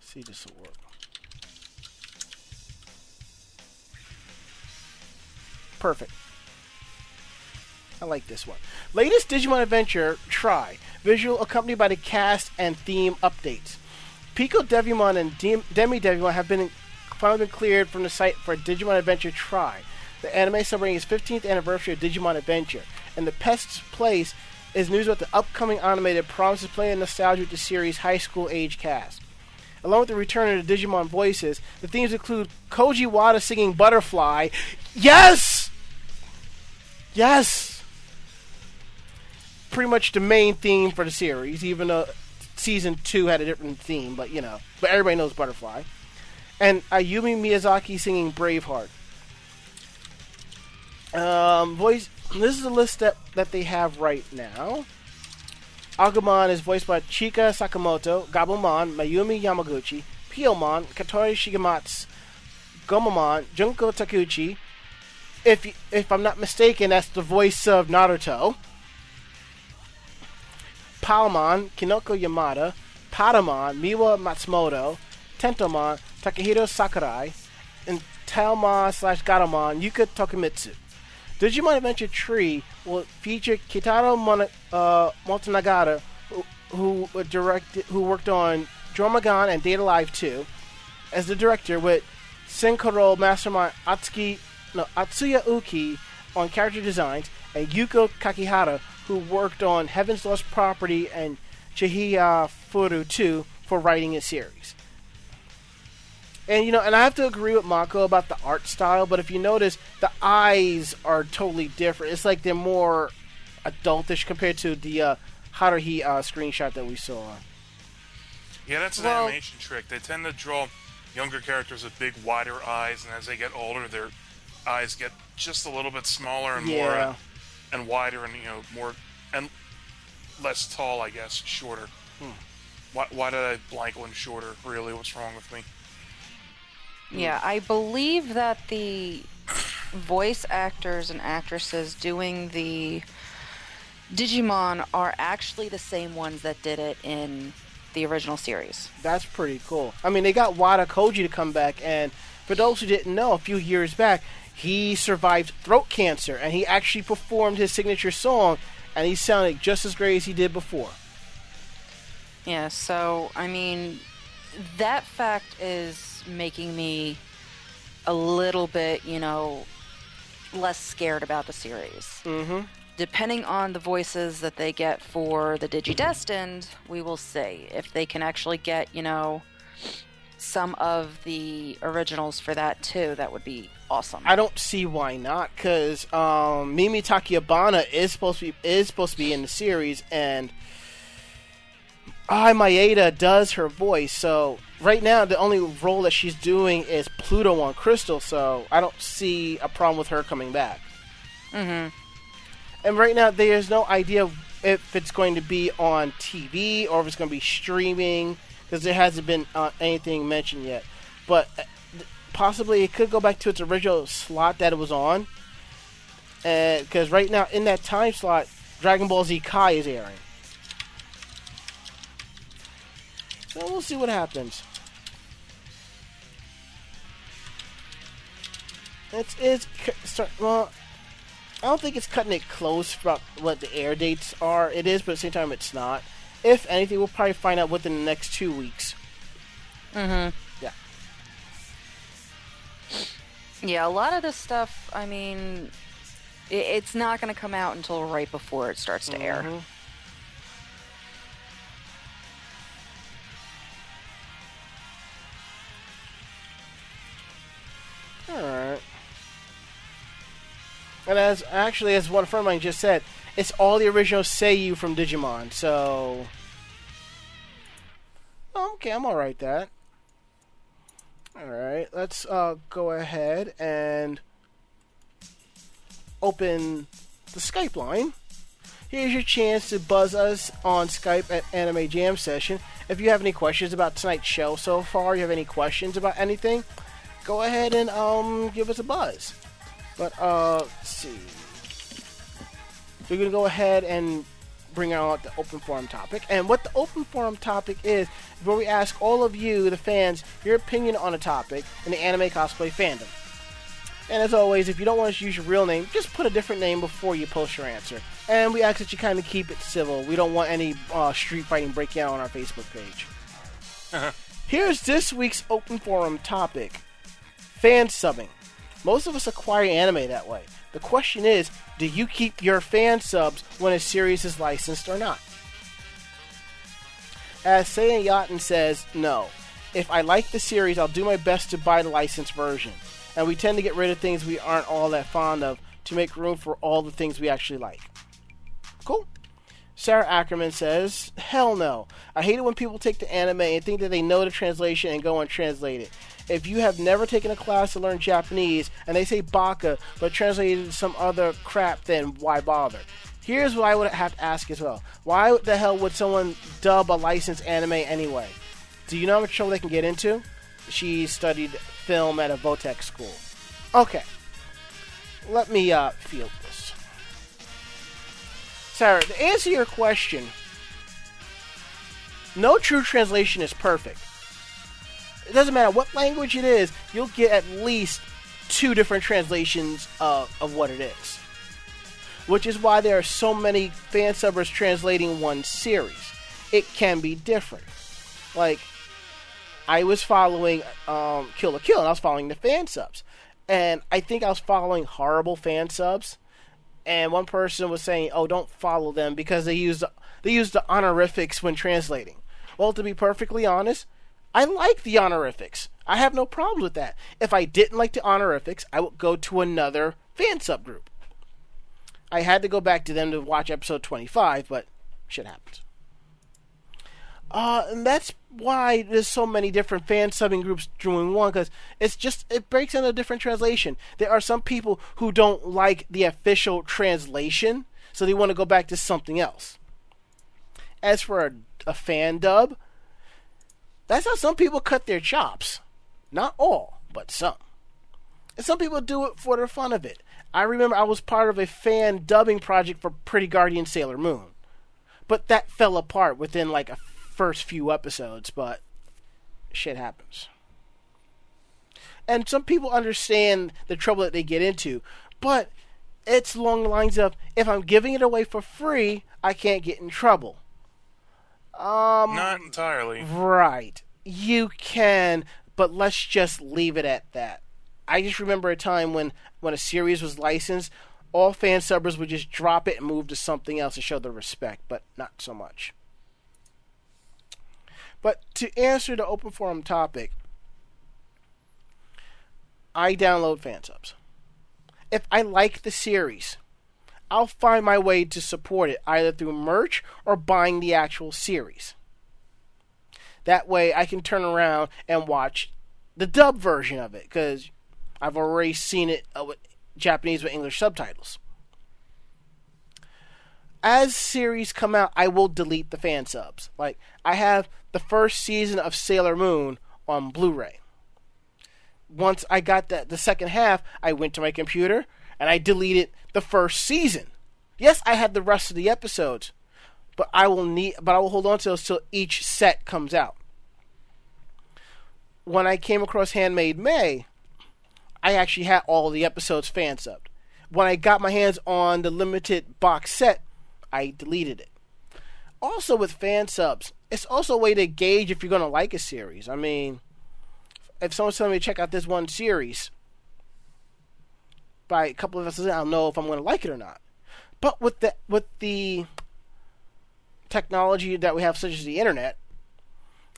see if this will work. Perfect. I like this one. Latest Digimon Adventure tri. Visual accompanied by the cast and theme updates. Pico Devimon and Dem- Demi Devimon have been finally been cleared from the site for Digimon Adventure tri. The anime celebrating its 15th anniversary of Digimon Adventure. And the Pest's Place is news about the upcoming anime that promises play and nostalgia with the series' high school age cast. Along with the return of the Digimon voices, the themes include Koji Wada singing Butterfly. Yes! Yes! Pretty much the main theme for the series, even though season two had a different theme, but you know. But everybody knows Butterfly. And Ayumi Miyazaki singing Braveheart. Um, voice. This is the list that, that they have right now. Agumon is voiced by Chika Sakamoto, Gabumon, Mayumi Yamaguchi, Piyomon, Katori Shigematsu, Gomamon, Junko Takeuchi. If if I'm not mistaken, that's the voice of Naruto. Palmon, Kinoko Yamada, Patamon, Miwa Matsumoto, Tentomon, Takahiro Sakurai, and Tailmon slash Gatomon, Yuka Tokumitsu. Digimon Adventure Tree will feature Keitaro Mon- uh, Motonagata, who, who directed, who worked on Dromagon and Date A Live 2, as the director, with Cencoroll Mastermind Atsuki, no, Atsuya Uki on character designs, and Yuko Kakihara, who worked on Heaven's Lost Property and Chihiya Furu 2 for writing a series. And you know, and I have to agree with Mako about the art style, but if you notice, the eyes are totally different. It's like they're more adultish compared to the uh, Haruhi uh, screenshot that we saw. Yeah, that's an Well- animation trick. They tend to draw younger characters with big, wider eyes, and as they get older, their eyes get just a little bit smaller and more uh, and wider, and you know more and less tall, I guess, shorter. Hmm. Why, why did I blank on shorter? Really, what's wrong with me? Yeah, I believe that the voice actors and actresses doing the Digimon are actually the same ones that did it in the original series. That's pretty cool. I mean, they got Wada Koji to come back, and for those who didn't know, a few years back, he survived throat cancer, and he actually performed his signature song, and he sounded just as great as he did before. Yeah, so I mean, that fact is making me a little bit, you know, less scared about the series. Mm-hmm. Depending on the voices that they get for the Digidestined, we will see if they can actually get, you know, some of the originals for that too. That would be awesome. I don't see why not, because um, Mimi Takayabana is supposed to be is supposed to be in the series, and Ai Maeda does her voice. So right now, the only role that she's doing is Pluto on Crystal. So I don't see a problem with her coming back. Mm-hmm. And right now, there's no idea if it's going to be on TV or if it's going to be streaming because there hasn't been uh, anything mentioned yet. But possibly it could go back to its original slot that it was on. Because right now, in that time slot, Dragon Ball Z Kai is airing. So we'll see what happens. It's it's well. I don't think it's cutting it close about what the air dates are. It is, but at the same time, it's not. If anything, we'll probably find out within the next two weeks. hmm Yeah. A lot of this stuff, I mean, it's not going to come out until right before it starts to air. Mhm. Alright. And as actually, as one friend of mine just said, it's all the original Seiyu from Digimon. So, okay, I'm all right with that. All right, let's uh, go ahead and open the Skype line. Here's your chance to buzz us on Skype at Anime Jam Session. If you have any questions about tonight's show so far, you have any questions about anything, go ahead and um give us a buzz. But uh, let's see. We're gonna go ahead and bring out the open forum topic. And what the open forum topic is, is where we ask all of you, the fans, your opinion on a topic in the anime cosplay fandom. And as always, if you don't want to use your real name, just put a different name before you post your answer. And we ask that you kind of keep it civil. We don't want any uh, street fighting breaking out on our Facebook page. Here's this week's open forum topic fan subbing. Most of us acquire anime that way. The question is do you keep your fan subs when a series is licensed or not? As Seiya Yatten says, no. If I like the series, I'll do my best to buy the licensed version. And we tend to get rid of things we aren't all that fond of to make room for all the things we actually like. Cool. Sarah Ackerman says, Hell no. I hate it when people take the anime and think that they know the translation and go and translate it. If you have never taken a class to learn Japanese and they say baka but translated to some other crap, then why bother? Here's what I would have to ask as well. Why the hell would someone dub a licensed anime anyway? Do you know how much trouble they can get into? She studied film at a Votech school. Okay. Let me uh, field this. Sarah, to answer your question, no true translation is perfect. It doesn't matter what language it is, you'll get at least two different translations of, of what it is. Which is why there are so many fan subbers translating one series. It can be different. Like, I was following um, Kill la Kill, and I was following the fan subs. And I think I was following horrible fan subs. And one person was saying, "Oh, don't follow them because they use they use the honorifics when translating." Well, to be perfectly honest, I like the honorifics. I have no problems with that. If I didn't like the honorifics, I would go to another fan subgroup. I had to go back to them to watch episode 25, but shit happens. Uh, and that's why there's so many different fan subbing groups doing one because it's just it breaks into a different translation. There are some people who don't like the official translation, so they want to go back to something else. As for a, a fan dub, that's how some people cut their chops. Not all, but some. And some people do it for the fun of it. I remember I was part of a fan dubbing project for Pretty Guardian Sailor Moon. But that fell apart within like a first few episodes, but shit happens. And some people understand the trouble that they get into, but it's along the lines of if I'm giving it away for free, I can't get in trouble. Um, Not entirely. Right. You can, but let's just leave it at that. I just remember a time when when a series was licensed, all fan subbers would just drop it and move to something else to show their respect, but not so much. But to answer the open forum topic, I download fan subs. If I like the series, I'll find my way to support it either through merch or buying the actual series. That way I can turn around and watch the dub version of it because I've already seen it uh, with Japanese with English subtitles. As series come out, I will delete the fan subs. Like I have the first season of Sailor Moon on Blu-ray. Once I got that the second half, I went to my computer and I deleted the first season. Yes, I had the rest of the episodes, but I will need but I will hold on to those till each set comes out. When I came across Hand Maid May, I actually had all the episodes fan subbed. When I got my hands on the limited box set, I deleted it. Also, with fan subs, it's also a way to gauge if you're to like a series. I mean, if someone's telling me to check out this one series, by a couple of episodes, I'll know if I'm going to like it or not. But with the with the technology that we have, such as the internet,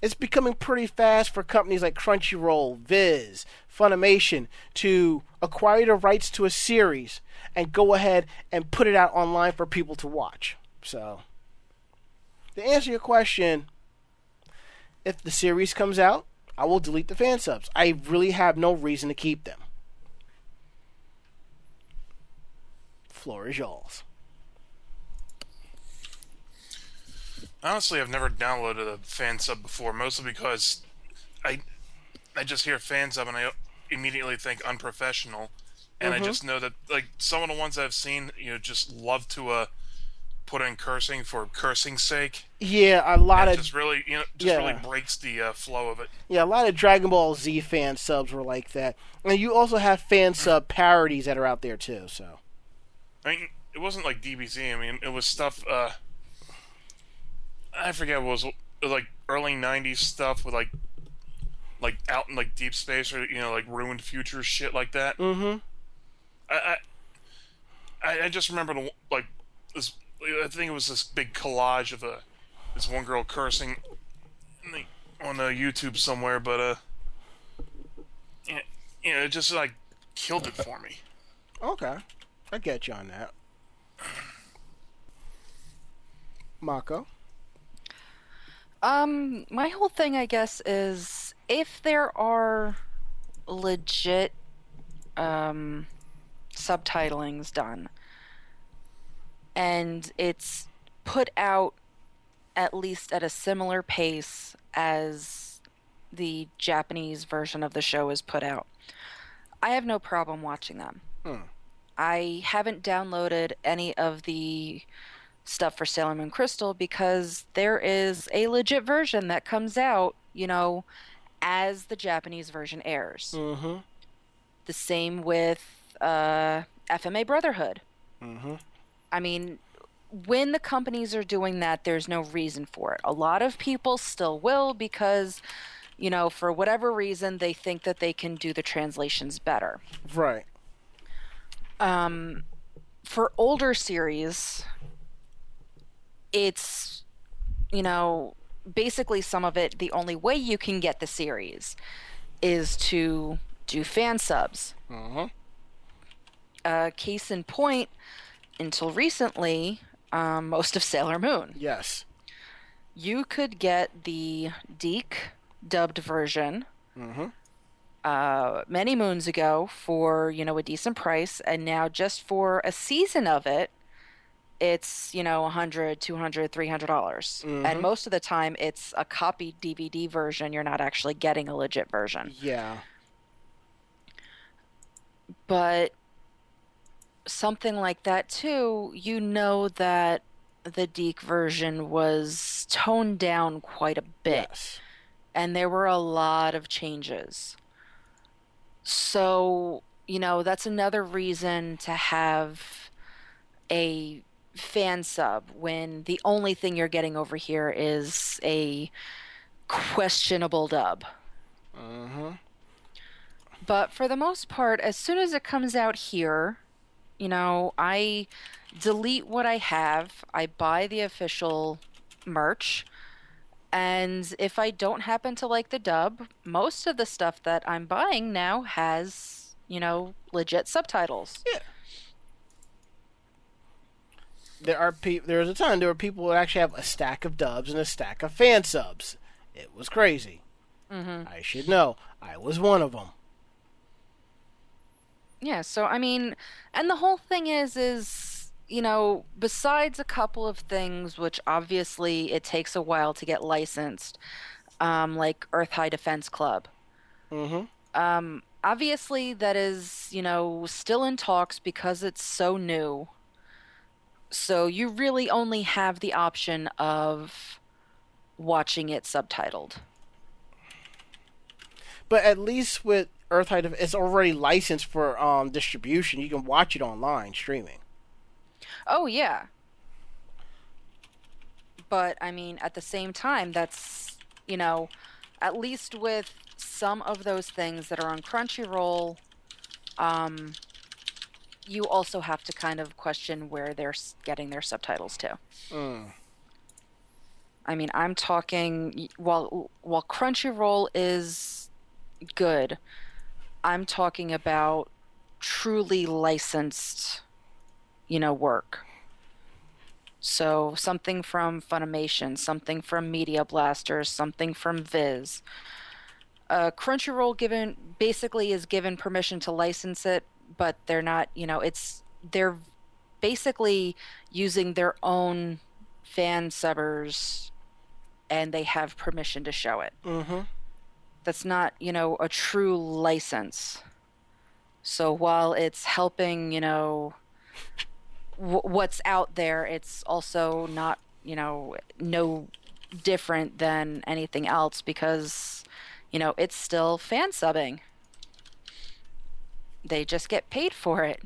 it's becoming pretty fast for companies like Crunchyroll, Viz, Funimation to acquire the rights to a series and go ahead and put it out online for people to watch. So, to answer your question, if the series comes out, I will delete the fan subs. I really have no reason to keep them. Floor is yours. Honestly, I've never downloaded a fan sub before, mostly because I I just hear fan sub and I immediately think unprofessional, and I just know that like some of the ones I've seen, you know, just love to uh put in cursing for cursing's sake. Yeah, a lot of just really, you know, just really breaks the uh, flow of it. Yeah, a lot of Dragon Ball Z fan subs were like that. And you also have fan sub parodies that are out there too, so. I mean, it wasn't like DBZ. I mean, it was stuff. uh I forget what was it was like early '90s stuff with like, like out in like deep space or you know like ruined future shit like that. Mm-hmm. I, I, I- just remember the, like this. I think it was this big collage of a this one girl cursing on uh, YouTube somewhere, but uh, yeah, you know, it just like killed it for me. Okay. I get you on that. Mako. Um, my whole thing, I guess, is if there are legit um, subtitlings done and it's put out at least at a similar pace as the Japanese version of the show is put out, I have no problem watching them. Hmm. I haven't downloaded any of the stuff for Sailor Moon Crystal because there is a legit version that comes out, you know, as the Japanese version airs. Mm-hmm. The same with uh, FMA Brotherhood. Mm-hmm. I mean, when the companies are doing that, there's no reason for it. A lot of people still will because, you know, for whatever reason, they think that they can do the translations better. Right. Um, for older series, it's you know basically some of it. The only way you can get the series is to do fan subs. Mm-hmm. Uh, case in point, until recently, um, most of Sailor Moon, Yes. you could get the DiC dubbed version Mm-hmm. Uh, many moons ago for you know a decent price and now just for a season of it it's you know 100 200 300 dollars Mhm. and most of the time it's a copied dvd version you're not actually getting a legit version Yeah. but something like that too you know that the DiC version was toned down quite a bit Yes. and there were a lot of changes. So, you know, that's another reason to have a fan sub when the only thing you're getting over here is a questionable dub. Mm-hmm. But for the most part, as soon as it comes out here, you know, I delete what I have, I buy the official merch, and if I don't happen to like the dub, most of the stuff that I'm buying now has, you know, legit subtitles. Yeah. There are pe- There was a time there were people who actually have a stack of dubs and a stack of fan subs. It was crazy. Mm-hmm. I should know. I was one of them. Yeah, so I mean, and the whole thing is is you know, besides a couple of things which obviously it takes a while to get licensed, um, like Earth High Defense Club. Mm-hmm. Um, obviously that is, you know, still in talks because it's so new. So you really only have the option of watching it subtitled. But at least with Earth High, Def- it's already licensed for um, distribution. You can watch it online streaming. Oh yeah. But I mean, at the same time, that's you know, at least with some of those things that are on Crunchyroll, um, you also have to kind of question where they're getting their subtitles to. Mm. I mean, I'm talking while while Crunchyroll is good, I'm talking about truly licensed, you know, work. So something from Funimation, something from Media Blasters, something from Viz. Uh, Crunchyroll given basically is given permission to license it, but they're not. You know, it's they're basically using their own fan subbers, and they have permission to show it. Mm-hmm. That's not, you know, a true license. So while it's helping, you know, w- what's out there, it's also not, you know, no different than anything else because, you know, it's still fan subbing. They just get paid for it.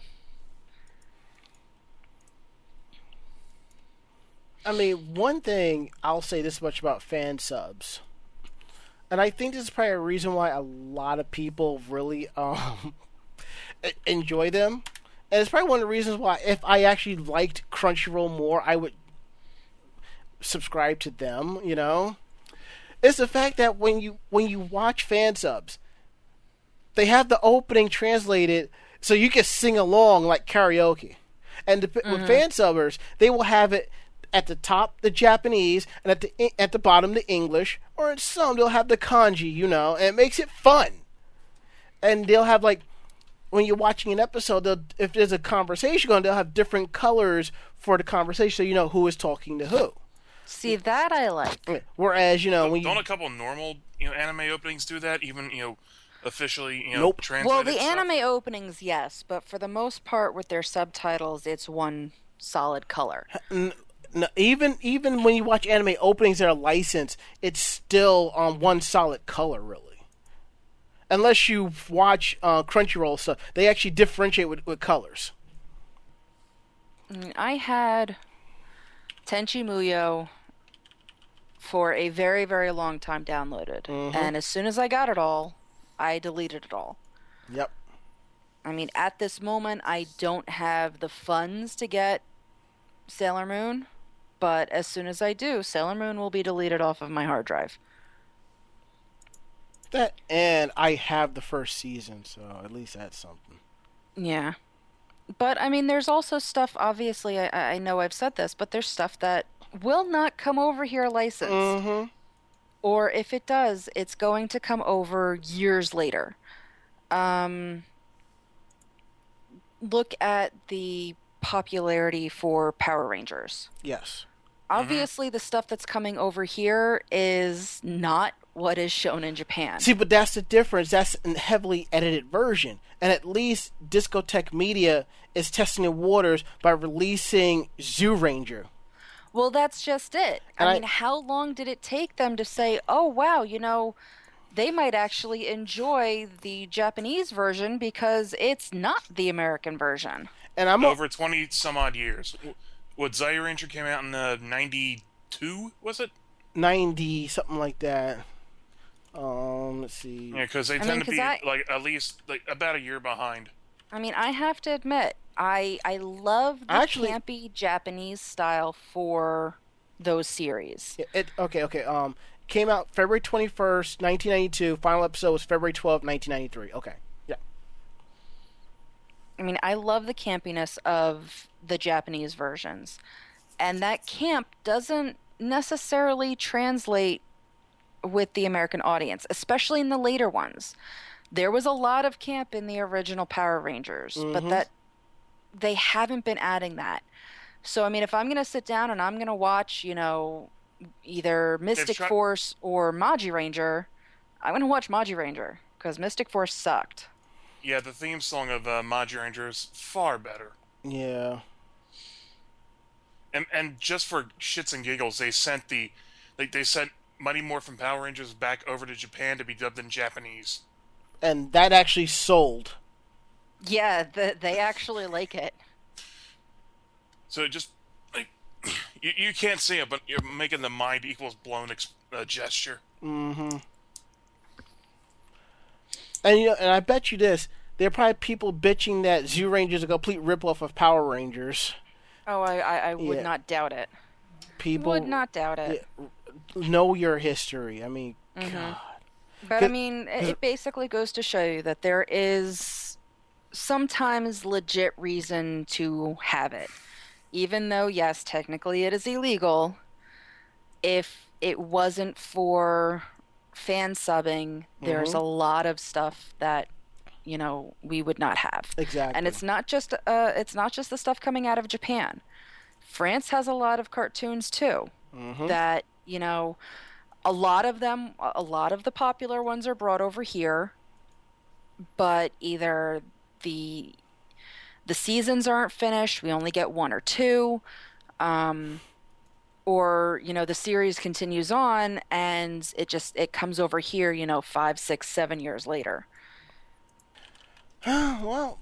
I mean, one thing I'll say this much about fan subs, and I think this is probably a reason why a lot of people really um enjoy them, and it's probably one of the reasons why if I actually liked Crunchyroll more, I would subscribe to them. You know, it's the fact that when you when you watch fan subs, they have the opening translated so you can sing along like karaoke. And dep- with mm-hmm. fan subbers, they will have it at the top the Japanese and at the at the bottom the English, or in some they'll have the kanji, you know, and it makes it fun. And they'll have like when you're watching an episode, if there's a conversation going, they'll have different colors for the conversation, so you know who is talking to who. See, that I like. Whereas you know when you Don't a couple normal you know anime openings do that? Even you know officially you know Nope. translated Well, the stuff? anime openings, yes, but for the most part, with their subtitles, it's one solid color. n- even even when you watch anime openings that are licensed, it's still on one solid color, really. Unless you watch uh, Crunchyroll stuff, they actually differentiate with, with colors. I I had Tenchi Muyo for a very, very long time downloaded, and as soon as I got it all, I deleted it all. Yep. I mean, at this moment, I don't have the funds to get Sailor Moon, but as soon as I do, Sailor Moon will be deleted off of my hard drive. That and I have the first season, so at least that's something. Yeah. But I mean, there's also stuff, obviously, I, I know I've said this, but there's stuff that will not come over here licensed. Mm-hmm. Or if it does, it's going to come over years later. Um, look at the popularity for Power Rangers. Yes. Obviously, the stuff that's coming over here is not what is shown in Japan. See, but that's the difference. That's a heavily edited version, and at least Discotek Media is testing the waters by releasing Zyuranger. Well, that's just it. And I I- mean, how long did it take them to say, "Oh, wow, you know, they might actually enjoy the Japanese version because it's not the American version." And I'm over twenty some odd years. What Zyuranger came out in uh, ninety two was it? ninety something like that. Um, let's see. Yeah, because they mean, tend to 'cause be I- like at least like about a year behind. I mean, I have to admit, I I love the Actually- campy Japanese style for those series. It, it okay, okay. Um, came out February twenty first, nineteen ninety two. Final episode was February twelfth, nineteen ninety three. Okay, yeah. I mean, I love the campiness of the Japanese versions. And that camp doesn't necessarily translate with the American audience, especially in the later ones. There was a lot of camp in the original Power Rangers, but that they haven't been adding that. So I mean, if I'm going to sit down and I'm going to watch, you know, either Mystic try- Force or Magi Ranger, I'm going to watch Magi Ranger because Mystic Force sucked. Yeah, the theme song of uh, Magi Ranger is far better. Yeah. And and just for shits and giggles, they sent the like they sent Mighty Morphin Power Rangers back over to Japan to be dubbed in Japanese. And that actually sold. Yeah, the, they actually like it. So just like you, you can't see it, but you're making the mind equals blown ex- uh, gesture. Mm-hmm. And you know, and I bet you this: there are probably people bitching that Zyuranger is a complete ripoff of Power Rangers. Oh, I, I, I would Yeah. not doubt it. People Would not doubt it. Yeah, know your history. I mean, Mm-hmm. God. But I mean, it, it basically goes to show you that there is sometimes legit reason to have it. Even though, yes, technically it is illegal, if it wasn't for fan subbing, there's a lot of stuff that, you know, we would not have. Exactly. And it's not just uh, it's not just the stuff coming out of Japan. France has a lot of cartoons too. That you know, a lot of them, a lot of the popular ones are brought over here, but either the the seasons aren't finished. We only get one or two. Um, or you know the series continues on and it just it comes over here you know five six seven years later well,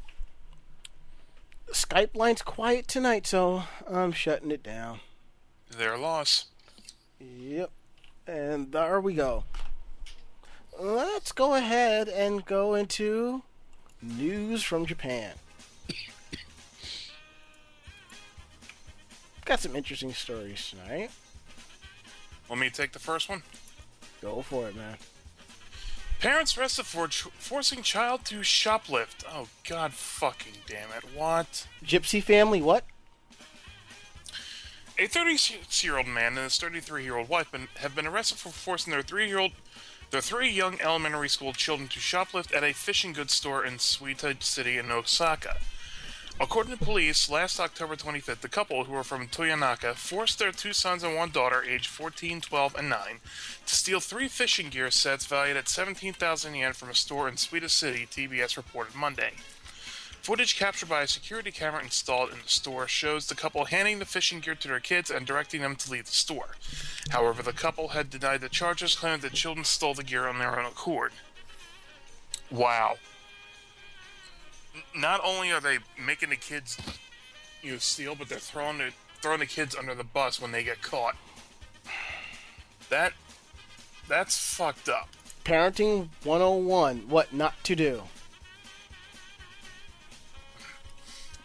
Skype line's quiet tonight, so I'm shutting it down. Their loss. Yep. And there we go. Let's go ahead and go into news from Japan. Got some interesting stories tonight. Want me to take the first one? Go for it, man. Parents arrested for ch- forcing child to shoplift. Oh god fucking damn it. What? Gypsy family, what? A 36-year-old man and his 33-year-old wife been, have been arrested for forcing their three-year-old, their three young elementary school children to shoplift at a fishing goods store in Suita City in Osaka. According to police, last October 25th, the couple, who were from Toyonaka, forced their two sons and one daughter, aged 14, 12, and 9, to steal three fishing gear sets valued at 17,000 yen from a store in Suita City, TBS reported Monday. Footage captured by a security camera installed in the store shows the couple handing the fishing gear to their kids and directing them to leave the store. However, the couple had denied the charges, claiming the children stole the gear on their own accord. Wow. Not only are they making the kids you know, steal, but they're throwing the throwing the kids under the bus when they get caught. That that's fucked up. Parenting 101 What not to do.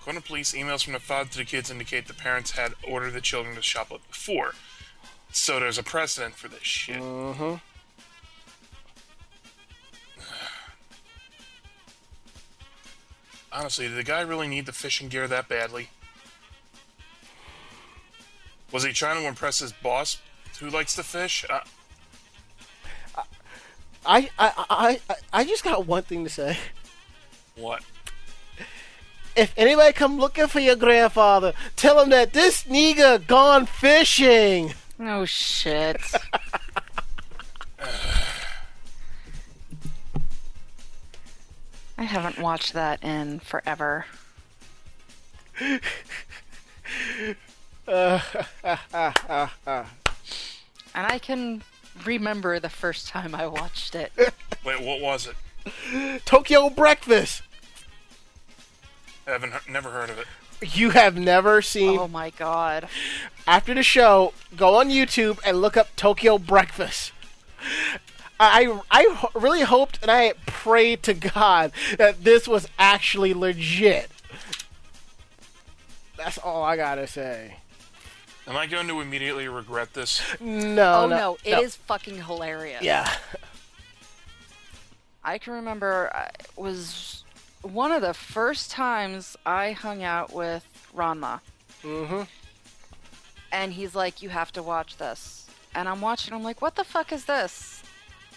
According to police, emails from the father to the kids indicate the parents had ordered the children to shoplift before. So there's a precedent for this shit. Mm-hmm. Honestly, did the guy really need the fishing gear that badly? Was he trying to impress his boss who likes to fish? Uh, I, I, I, I, I just got one thing to say. what? If anybody come looking for your grandfather, tell him that this nigga gone fishing. oh shit i haven't watched that in forever and i can remember the first time i watched it Wait, what was it? Tokyo breakfast. I haven't he- never heard of it. You have never seen oh my god after the show, go on YouTube and look up Tokyo Breakfast. I, I really hoped and I prayed to God that this was actually legit. That's all I gotta say. Am I going to immediately regret this? No, oh no, no, it is fucking hilarious Yeah, I can remember uh, I was one of the first times I hung out with Ranma. Mm-hmm. And he's like, You have to watch this. And I'm watching, I'm like, What the fuck is this?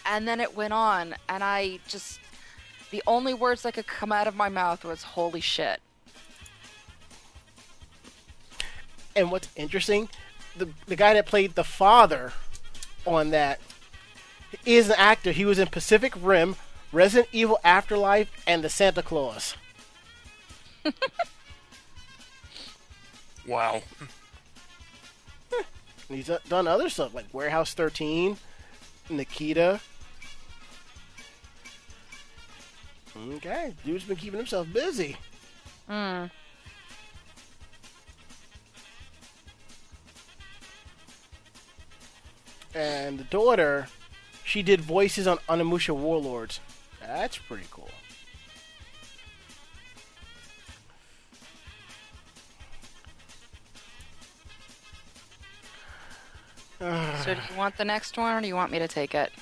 And then it went on, and I just. The only words that could come out of my mouth was, Holy shit. And what's interesting, the the guy that played the father on that is an actor. He was in Pacific Rim, Resident Evil Afterlife, and The Santa Claus. Wow. And he's uh, done other stuff like Warehouse 13, Nikita. Okay, dude's been keeping himself busy. Hmm. And the daughter, she did voices on Onimusha Warlords. That's pretty cool. So do you want the next one, or do you want me to take it?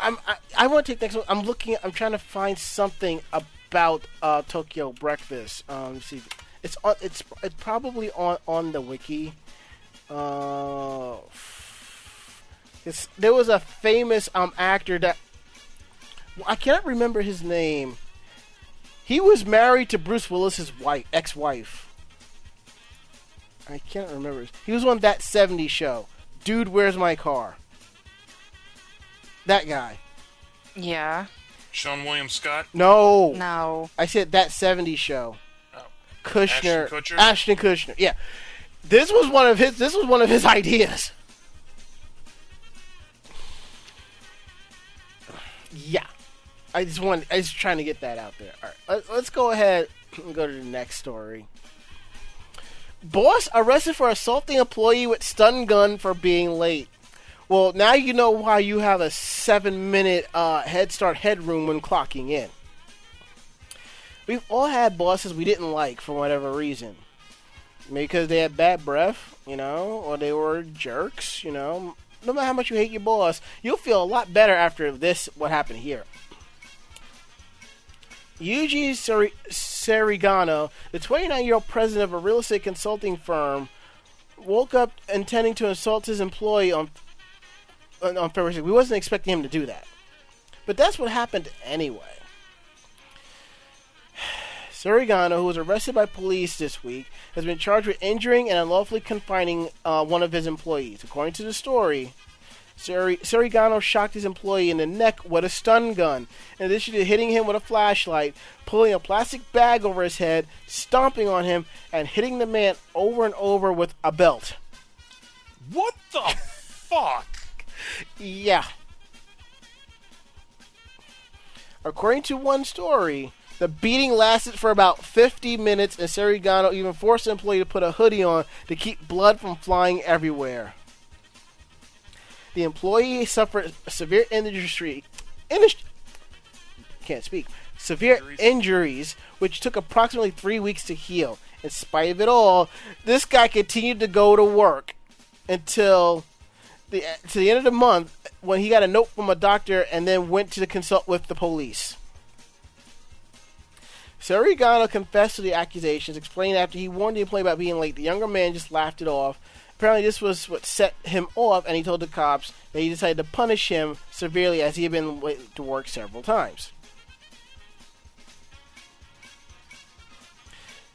I'm, I, I want to take next one. I'm looking. I'm trying to find something about uh, Tokyo Breakfast. Um, see, it's on. It's it's probably on on the wiki. Uh, it's, there was a famous um actor that I cannot remember his name. He was married to Bruce Willis's wife, ex-wife. I can't remember. He was on that '70s show. Dude, where's my car? That guy. Yeah. Seann William Scott. No. No. I said that 70s show. Oh. Kushner. Ashton Kutcher? Ashton Kushner. Yeah. This was one of his this was one of his ideas. Yeah. I just want I just trying to get that out there. All right. Let, let's go ahead and go to the next story. Boss arrested for assaulting employee with stun gun for being late. Well, now you know why you have a seven minute uh, head start headroom when clocking in. We've all had bosses we didn't like for whatever reason. Maybe because they had bad breath, you know, or they were jerks, you know. No matter how much you hate your boss, you'll feel a lot better after this, what happened here. Yuji Sarigano, the 29 year old president of a real estate consulting firm, woke up intending to assault his employee on on February 6th. We wasn't expecting him to do that. But that's what happened anyway. Surigano, who was arrested by police this week, has been charged with injuring and unlawfully confining uh, one of his employees. According to the story, Surigano shocked his employee in the neck with a stun gun, in addition to hitting him with a flashlight, pulling a plastic bag over his head, stomping on him, and hitting the man over and over with a belt. What the fuck? Yeah. According to one story, the beating lasted for about 50 minutes, and Sarigano even forced the employee to put a hoodie on to keep blood from flying everywhere. The employee suffered severe injury, industry, can't speak, severe Injuries. injuries, which took approximately three weeks to heal. In spite of it all, this guy continued to go to work until the to the end of the month when he got a note from a doctor and then went to consult with the police. Sarigano confessed to the accusations, explained after he warned the employee about being late. The younger man just laughed it off. Apparently, this was what set him off, and he told the cops that he decided to punish him severely as he had been late to work several times.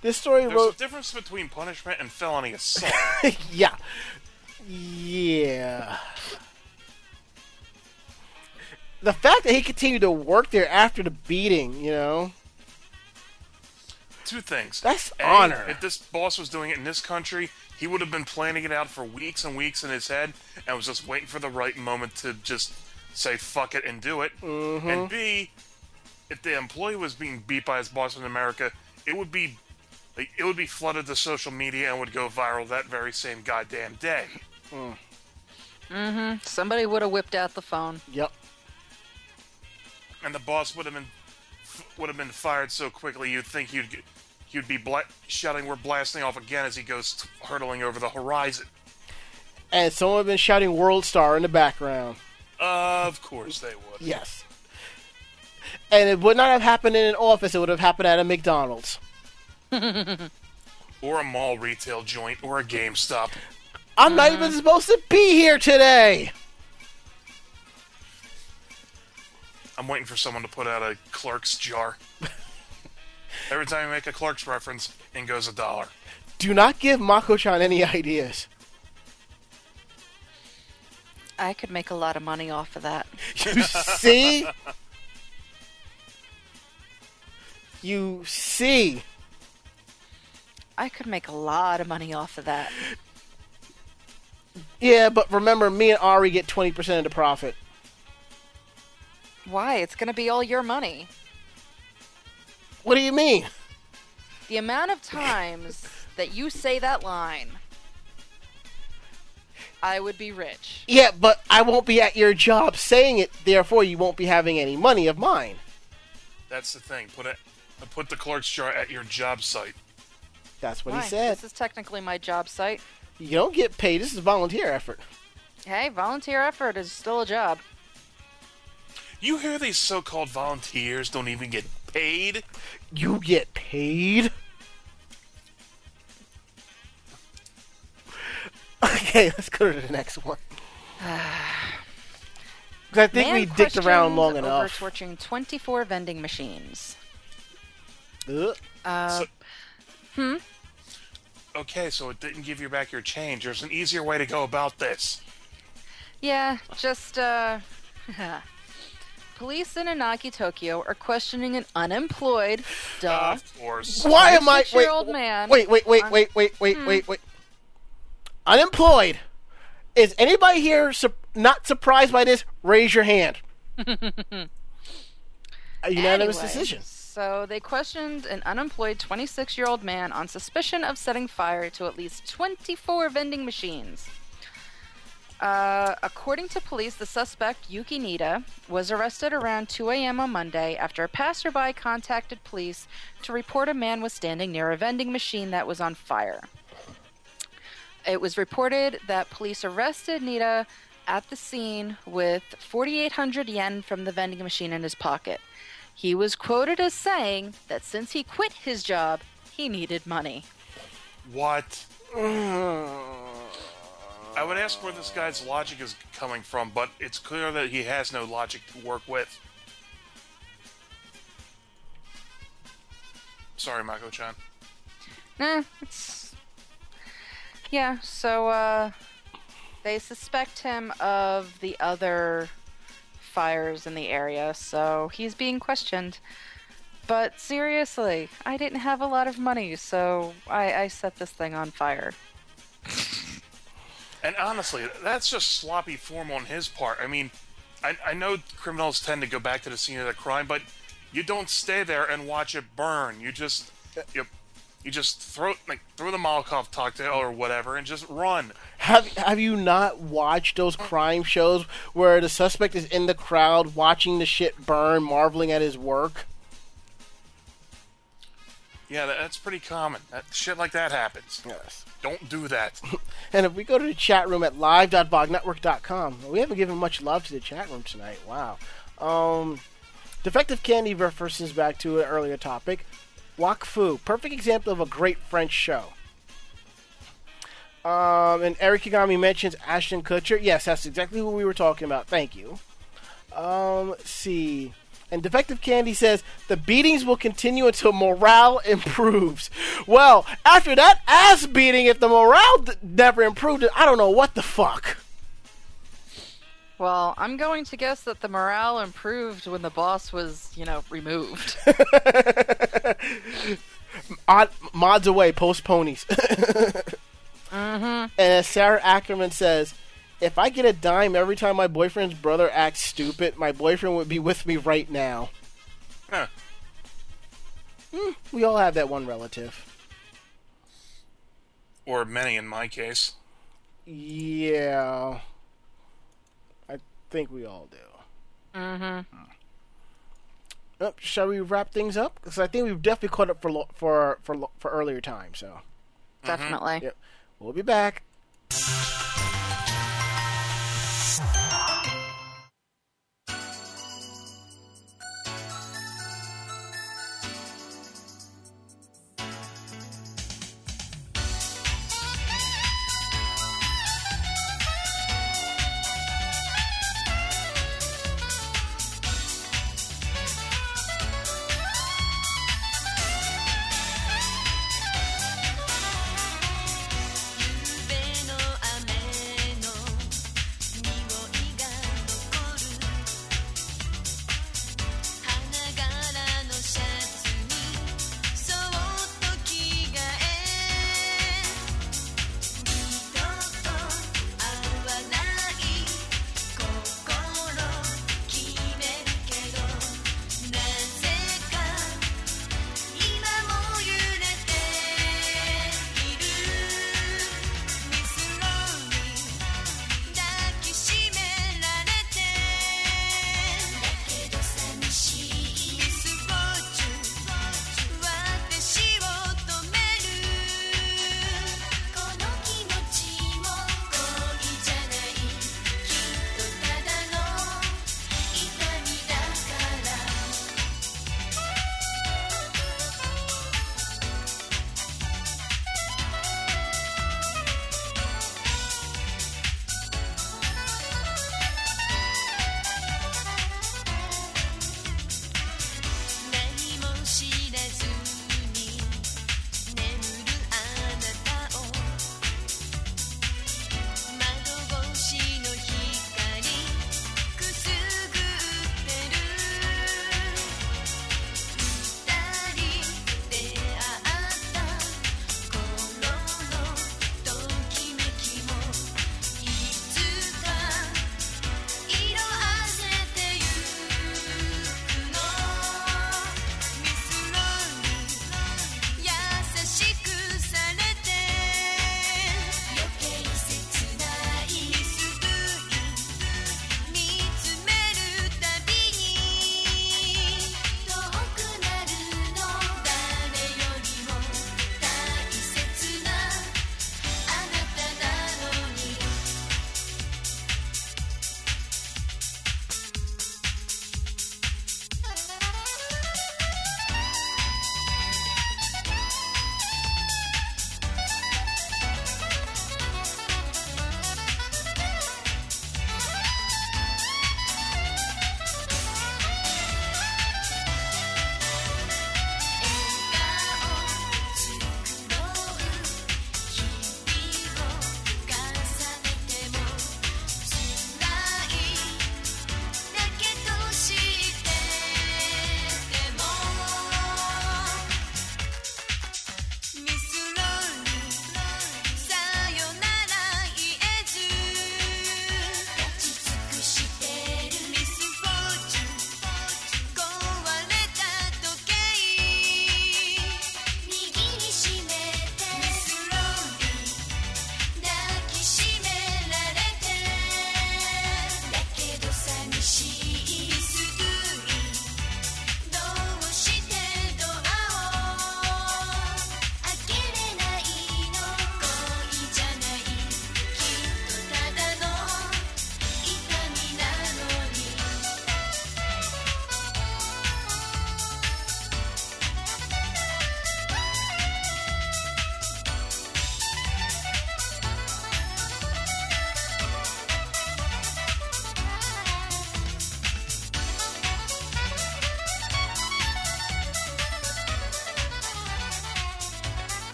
This story There's wrote. a difference between punishment and felony assault. yeah. Yeah. The fact that he continued to work there after the beating, you know, Two things. That's A, honor. If this boss was doing it in this country, he would have been planning it out for weeks and weeks in his head and was just waiting for the right moment to just say fuck it and do it. Mm-hmm. And B, if the employee was being beat by his boss in America, it would be like, it would be flooded to social media and would go viral that very same goddamn day. Mm-hmm. Somebody would have whipped out the phone. yep. and the boss would have been would have been fired so quickly you'd think you'd get- you'd be bla- shouting we're blasting off again as he goes t- hurtling over the horizon. And someone had been shouting "World Star" in the background. Of course they would. Yes. And it would not have happened in an office; it would have happened at a McDonald's. Or a mall retail joint or a GameStop. I'm not even mm. supposed to be here today. I'm waiting for someone to put out a clerk's jar. Every time you make a clerk's reference, in goes a dollar. Do not give Mako-chan any ideas. I could make a lot of money off of that. You see? You see? I could make a lot of money off of that. Yeah, but remember, me and Ari get 20% of the profit. Why? It's going to be all your money. What do you mean? The amount of times that you say that line, I would be rich. Yeah, but I won't be at your job saying it, therefore you won't be having any money of mine. That's the thing. Put it put the clerk's jar at your job site. That's what Why? he said. This is technically my job site. You don't get paid. This is volunteer effort. Hey, volunteer effort is still a job. You hear these so-called volunteers don't even get paid? You get paid. Okay, let's go to the next one. 'Cause I think Man we dicked around long over enough. torching 24 vending machines. Ugh. Uh, So- Okay, so it didn't give you back your change. There's an easier way to go about this. yeah, just, uh. Police in Inagi, Tokyo are questioning an unemployed, duh, Of course. Why am I? Wait, 26-year-old man wait, wait, wait, on- wait, wait, wait, hmm. wait, wait. Unemployed. Is anybody here su- not surprised by this? Raise your hand. A unanimous Anyway, decision. So they questioned an unemployed 26 year old man on suspicion of setting fire to at least 24 vending machines. Uh, according to police, the suspect, Yuki Nida, was arrested around 2 a.m. on Monday after a passerby contacted police to report a man was standing near a vending machine that was on fire. It was reported that police arrested Nida at the scene with 4,800 yen from the vending machine in his pocket. He was quoted as saying that since he quit his job, he needed money. What? I would ask where this guy's logic is coming from, but it's clear that he has no logic to work with. Sorry, Mako-chan. Nah, it's. Yeah, so, uh. They suspect him of the other fires in the area, so he's being questioned. But seriously, I didn't have a lot of money, so I, I set this thing on fire. And honestly, that's just sloppy form on his part. I mean, I, I know criminals tend to go back to the scene of the crime, but you don't stay there and watch it burn. You just you, you just throw like throw the Molotov cocktail or whatever and just run. Have Have you not watched those crime shows where the suspect is in the crowd watching the shit burn, marveling at his work? Yeah, that, that's pretty common. That, shit like that happens. Yes. Don't do that. And if we go to the chat room at live.vognetwork.com, we haven't given much love to the chat room tonight. Wow. Um, Defective Candy references back to an earlier topic. Wakfu, perfect example of a great French show. Um, and Eric Kigami mentions Ashton Kutcher. Yes, that's exactly who we were talking about. Thank you. Um, let's see. And Defective Candy says the beatings will continue until morale improves. Well, after that ass beating, if the morale d- never improved, I don't know what the fuck. Well, I'm going to guess that the morale improved when the boss was, you know, removed. Mods away, post ponies. Mm-hmm. And as Sarah Ackerman says, if I get a dime every time my boyfriend's brother acts stupid, my boyfriend would be with me right now. Huh. Hmm, we all have that one relative. Or many in my case. Yeah. I think we all do. mm-hmm. Oh, shall we wrap things up? Because I think we've definitely caught up for lo- for for lo- for earlier time. So Definitely. Yep. we'll be back.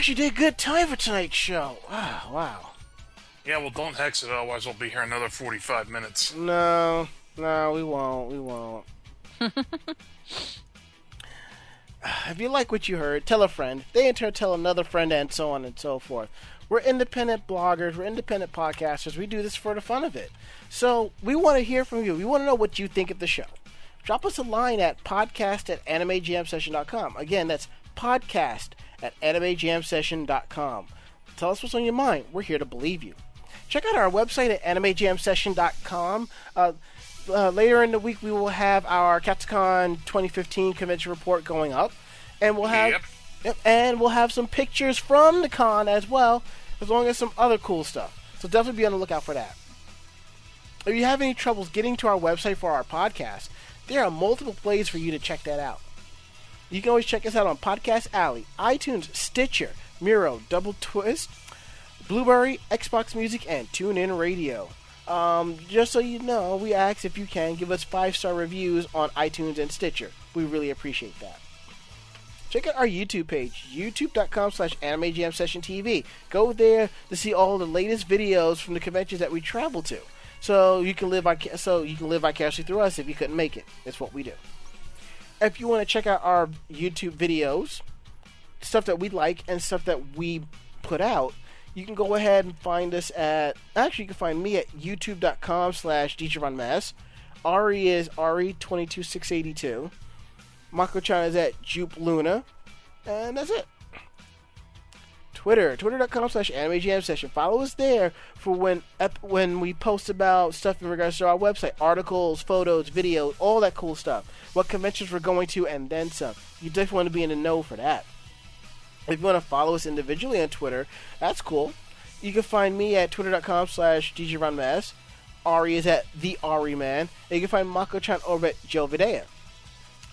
Actually did good time for tonight's show. Wow, wow. Yeah, well, don't hex it, otherwise we'll be here another 45 minutes. No, no, we won't. We won't. if you like what you heard, tell a friend. They in turn tell another friend, and so on and so forth. We're independent bloggers. We're independent podcasters. We do this for the fun of it. So we want to hear from you. We want to know what you think of the show. Drop us a line at podcast at animejamsession.com. Again, that's podcast at animejamsession.com. Tell us what's on your mind. We're here to believe you. Check out our website at animejamsession.com. Uh, uh, later in the week, we will have our Katsucon 2015 convention report going up, and we'll have Yep. Yep, and we'll have some pictures from the con as well, as long as some other cool stuff. So definitely be on the lookout for that. If you have any troubles getting to our website for our podcast, there are multiple ways for you to check that out. You can always check us out on Podcast Alley, iTunes, Stitcher, Miro, Double Twist, Blubrry, Xbox Music, and TuneIn Radio. Um, just so you know, we ask if you can give us five star reviews on iTunes and Stitcher. We really appreciate that. Check out our YouTube page, youtube.com slash anime jam session TV. Go there to see all the latest videos from the conventions that we travel to. So you can live vic- so you can live vicariously through us if you couldn't make it. It's what we do. If you want to check out our YouTube videos, stuff that we like and stuff that we put out, you can go ahead and find us at actually you can find me at youtube.com slash djronmass. Ari is Ari22682. Mako chan is at Jupe Luna. And that's it. Twitter, twitter.com slash anime jam session. Follow us there for when ep- when we post about stuff in regards to our website, articles, photos, videos, all that cool stuff. What conventions we're going to, and then some. You definitely want to be in the know for that. If you want to follow us individually on Twitter, that's cool. You can find me at twitter.com slash djronmas. Ari is at the Ari Man. And you can find Mako-chan over at Joe Videa.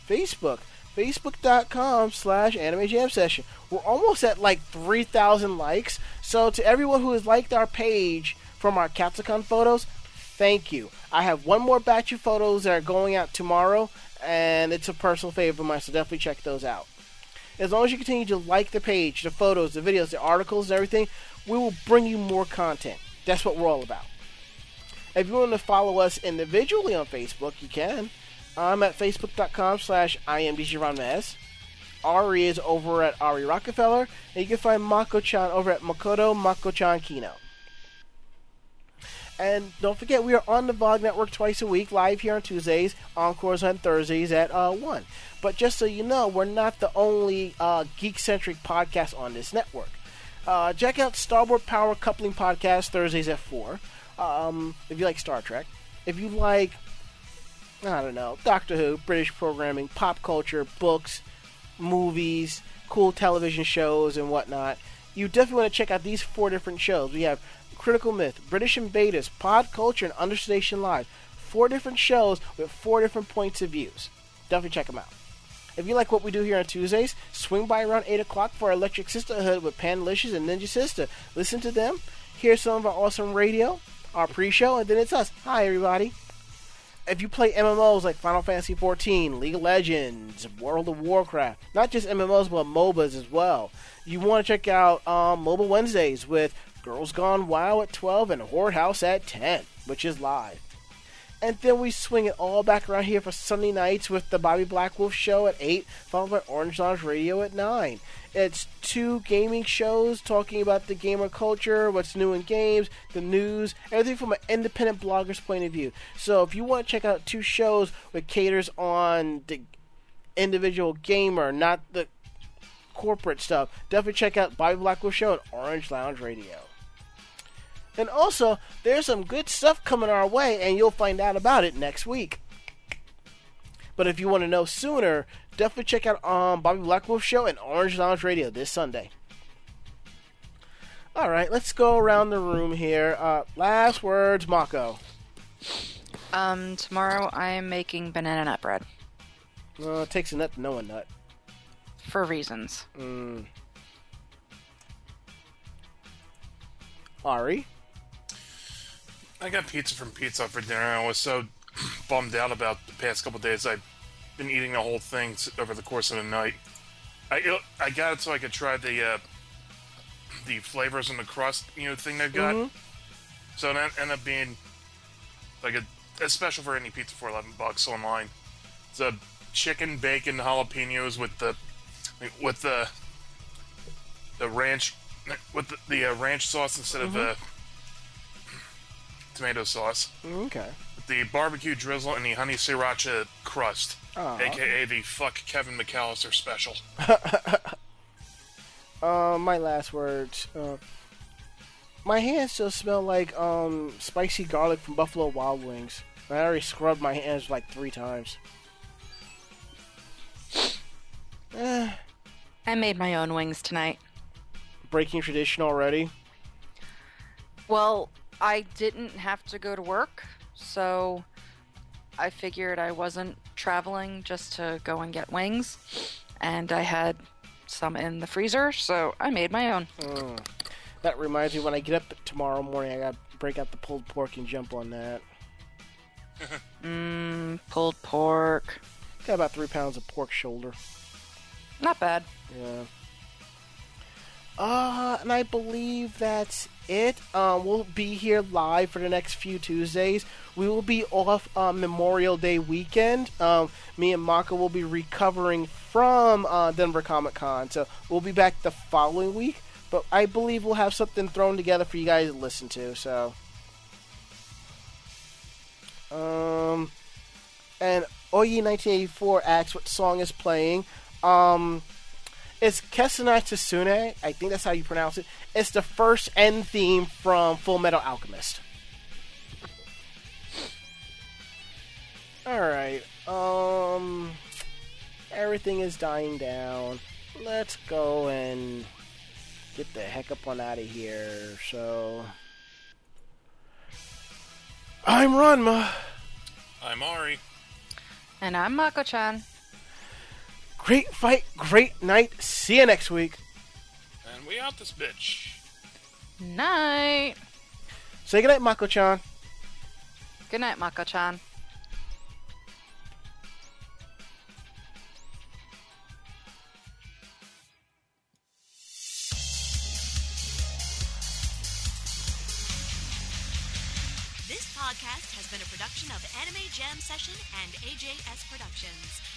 Facebook, facebook.com slash anime jam session. We're almost at like 3,000 likes. So to everyone who has liked our page from our Katsucon photos, thank you. I have one more batch of photos that are going out tomorrow, and it's a personal favorite of mine, so definitely check those out. As long as you continue to like the page, the photos, the videos, the articles, and everything, we will bring you more content. That's what we're all about. If you want to follow us individually on Facebook, you can. I'm at facebook.com slash imdgronmas. Ari is over at Ari Rockefeller, and you can find Mako-chan over at Makoto Mako-chan Kino. And don't forget, we are on the VOG Network twice a week, live here on Tuesdays, encores on Thursdays at uh, 1. But just so you know, we're not the only uh, geek centric podcast on this network. Uh, check out Starboard Power Coupling Podcast Thursdays at 4. Um, if you like Star Trek. If you like, I don't know, Doctor Who, British programming, pop culture, books, movies, cool television shows, and whatnot, you definitely want to check out these four different shows. We have Critical Myth, British Invaders, Pod Culture, and Understation Live. Four different shows with four different points of views. Definitely check them out. If you like what we do here on Tuesdays, swing by around 8 o'clock for our Electric Sisterhood with Panlicious and Ninja Sister. Listen to them, hear some of our awesome radio, our pre-show, and then it's us. Hi, everybody. If you play MMOs like Final Fantasy XIV, League of Legends, World of Warcraft, not just MMOs but MOBAs as well, you want to check out um, Mobile Wednesdays with Girls Gone WoW at 12 and Horde House at 10, which is live. And then we swing it all back around here for Sunday nights with the Bobby Blackwolf show at 8, followed by Orange Lounge Radio at 9. It's two gaming shows talking about the gamer culture, what's new in games, the news, everything from an independent blogger's point of view. So if you want to check out two shows with caters on the individual gamer, not the corporate stuff, definitely check out Bobby Blackwolf show and Orange Lounge Radio. And also, there's some good stuff coming our way, and you'll find out about it next week. But if you want to know sooner, definitely check out um, Bobby Blackwolf Show and Orange Lounge Radio this Sunday. All right, let's go around the room here. Uh, last words, Mako. Um, tomorrow I am making banana nut bread Uh, it takes a nut to know a nut. for reasons. Mm. Ari. I got pizza from Pizza for dinner. I was so bummed out about the past couple days. I've been eating the whole thing over the course of the night. I I got it so I could try the uh, the flavors and the crust, you know, thing they've got. Mhm. So that ended up being like a, a special for any pizza for eleven bucks online. It's a chicken bacon jalapenos with the with the the ranch with the, the uh, ranch sauce instead of uh, tomato sauce. Okay. The barbecue drizzle and the honey sriracha crust, Aw. aka the fuck Kevin McAllister special. Uh, my last words. Uh, my hands still smell like um spicy garlic from Buffalo Wild Wings. I already scrubbed my hands like three times. Eh, I made my own wings tonight. breaking tradition already. Well, I didn't have to go to work, so I figured I wasn't traveling just to go and get wings, and I had some in the freezer, so I made my own. Mm. That reminds me when I get up tomorrow morning, I gotta break out the pulled pork and jump on that. Mmm, pulled pork. Got about three pounds of pork shoulder. Not bad. Yeah. Uh, and I believe that's it. Um, we'll be here live for the next few Tuesdays. We will be off uh, Memorial Day weekend. Um, me and Mako will be recovering from uh, Denver Comic Con, so we'll be back the following week. But I believe we'll have something thrown together for you guys to listen to. So, um, and Oye 1984 asks what song is playing. Um, It's Kesenai Tsumi. I think that's how you pronounce it. It's the first end theme from Full Metal Alchemist. Alright. Um everything is dying down. Let's go and get the heck up on out of here. So I'm Ranma. I'm Ari. And I'm Mako-chan. Great fight, great night. See you next week. And we out this bitch. Night. Say goodnight, Mako-chan. Good night, Mako-chan. This podcast has been a production of Anime Jam Session and AJS Productions.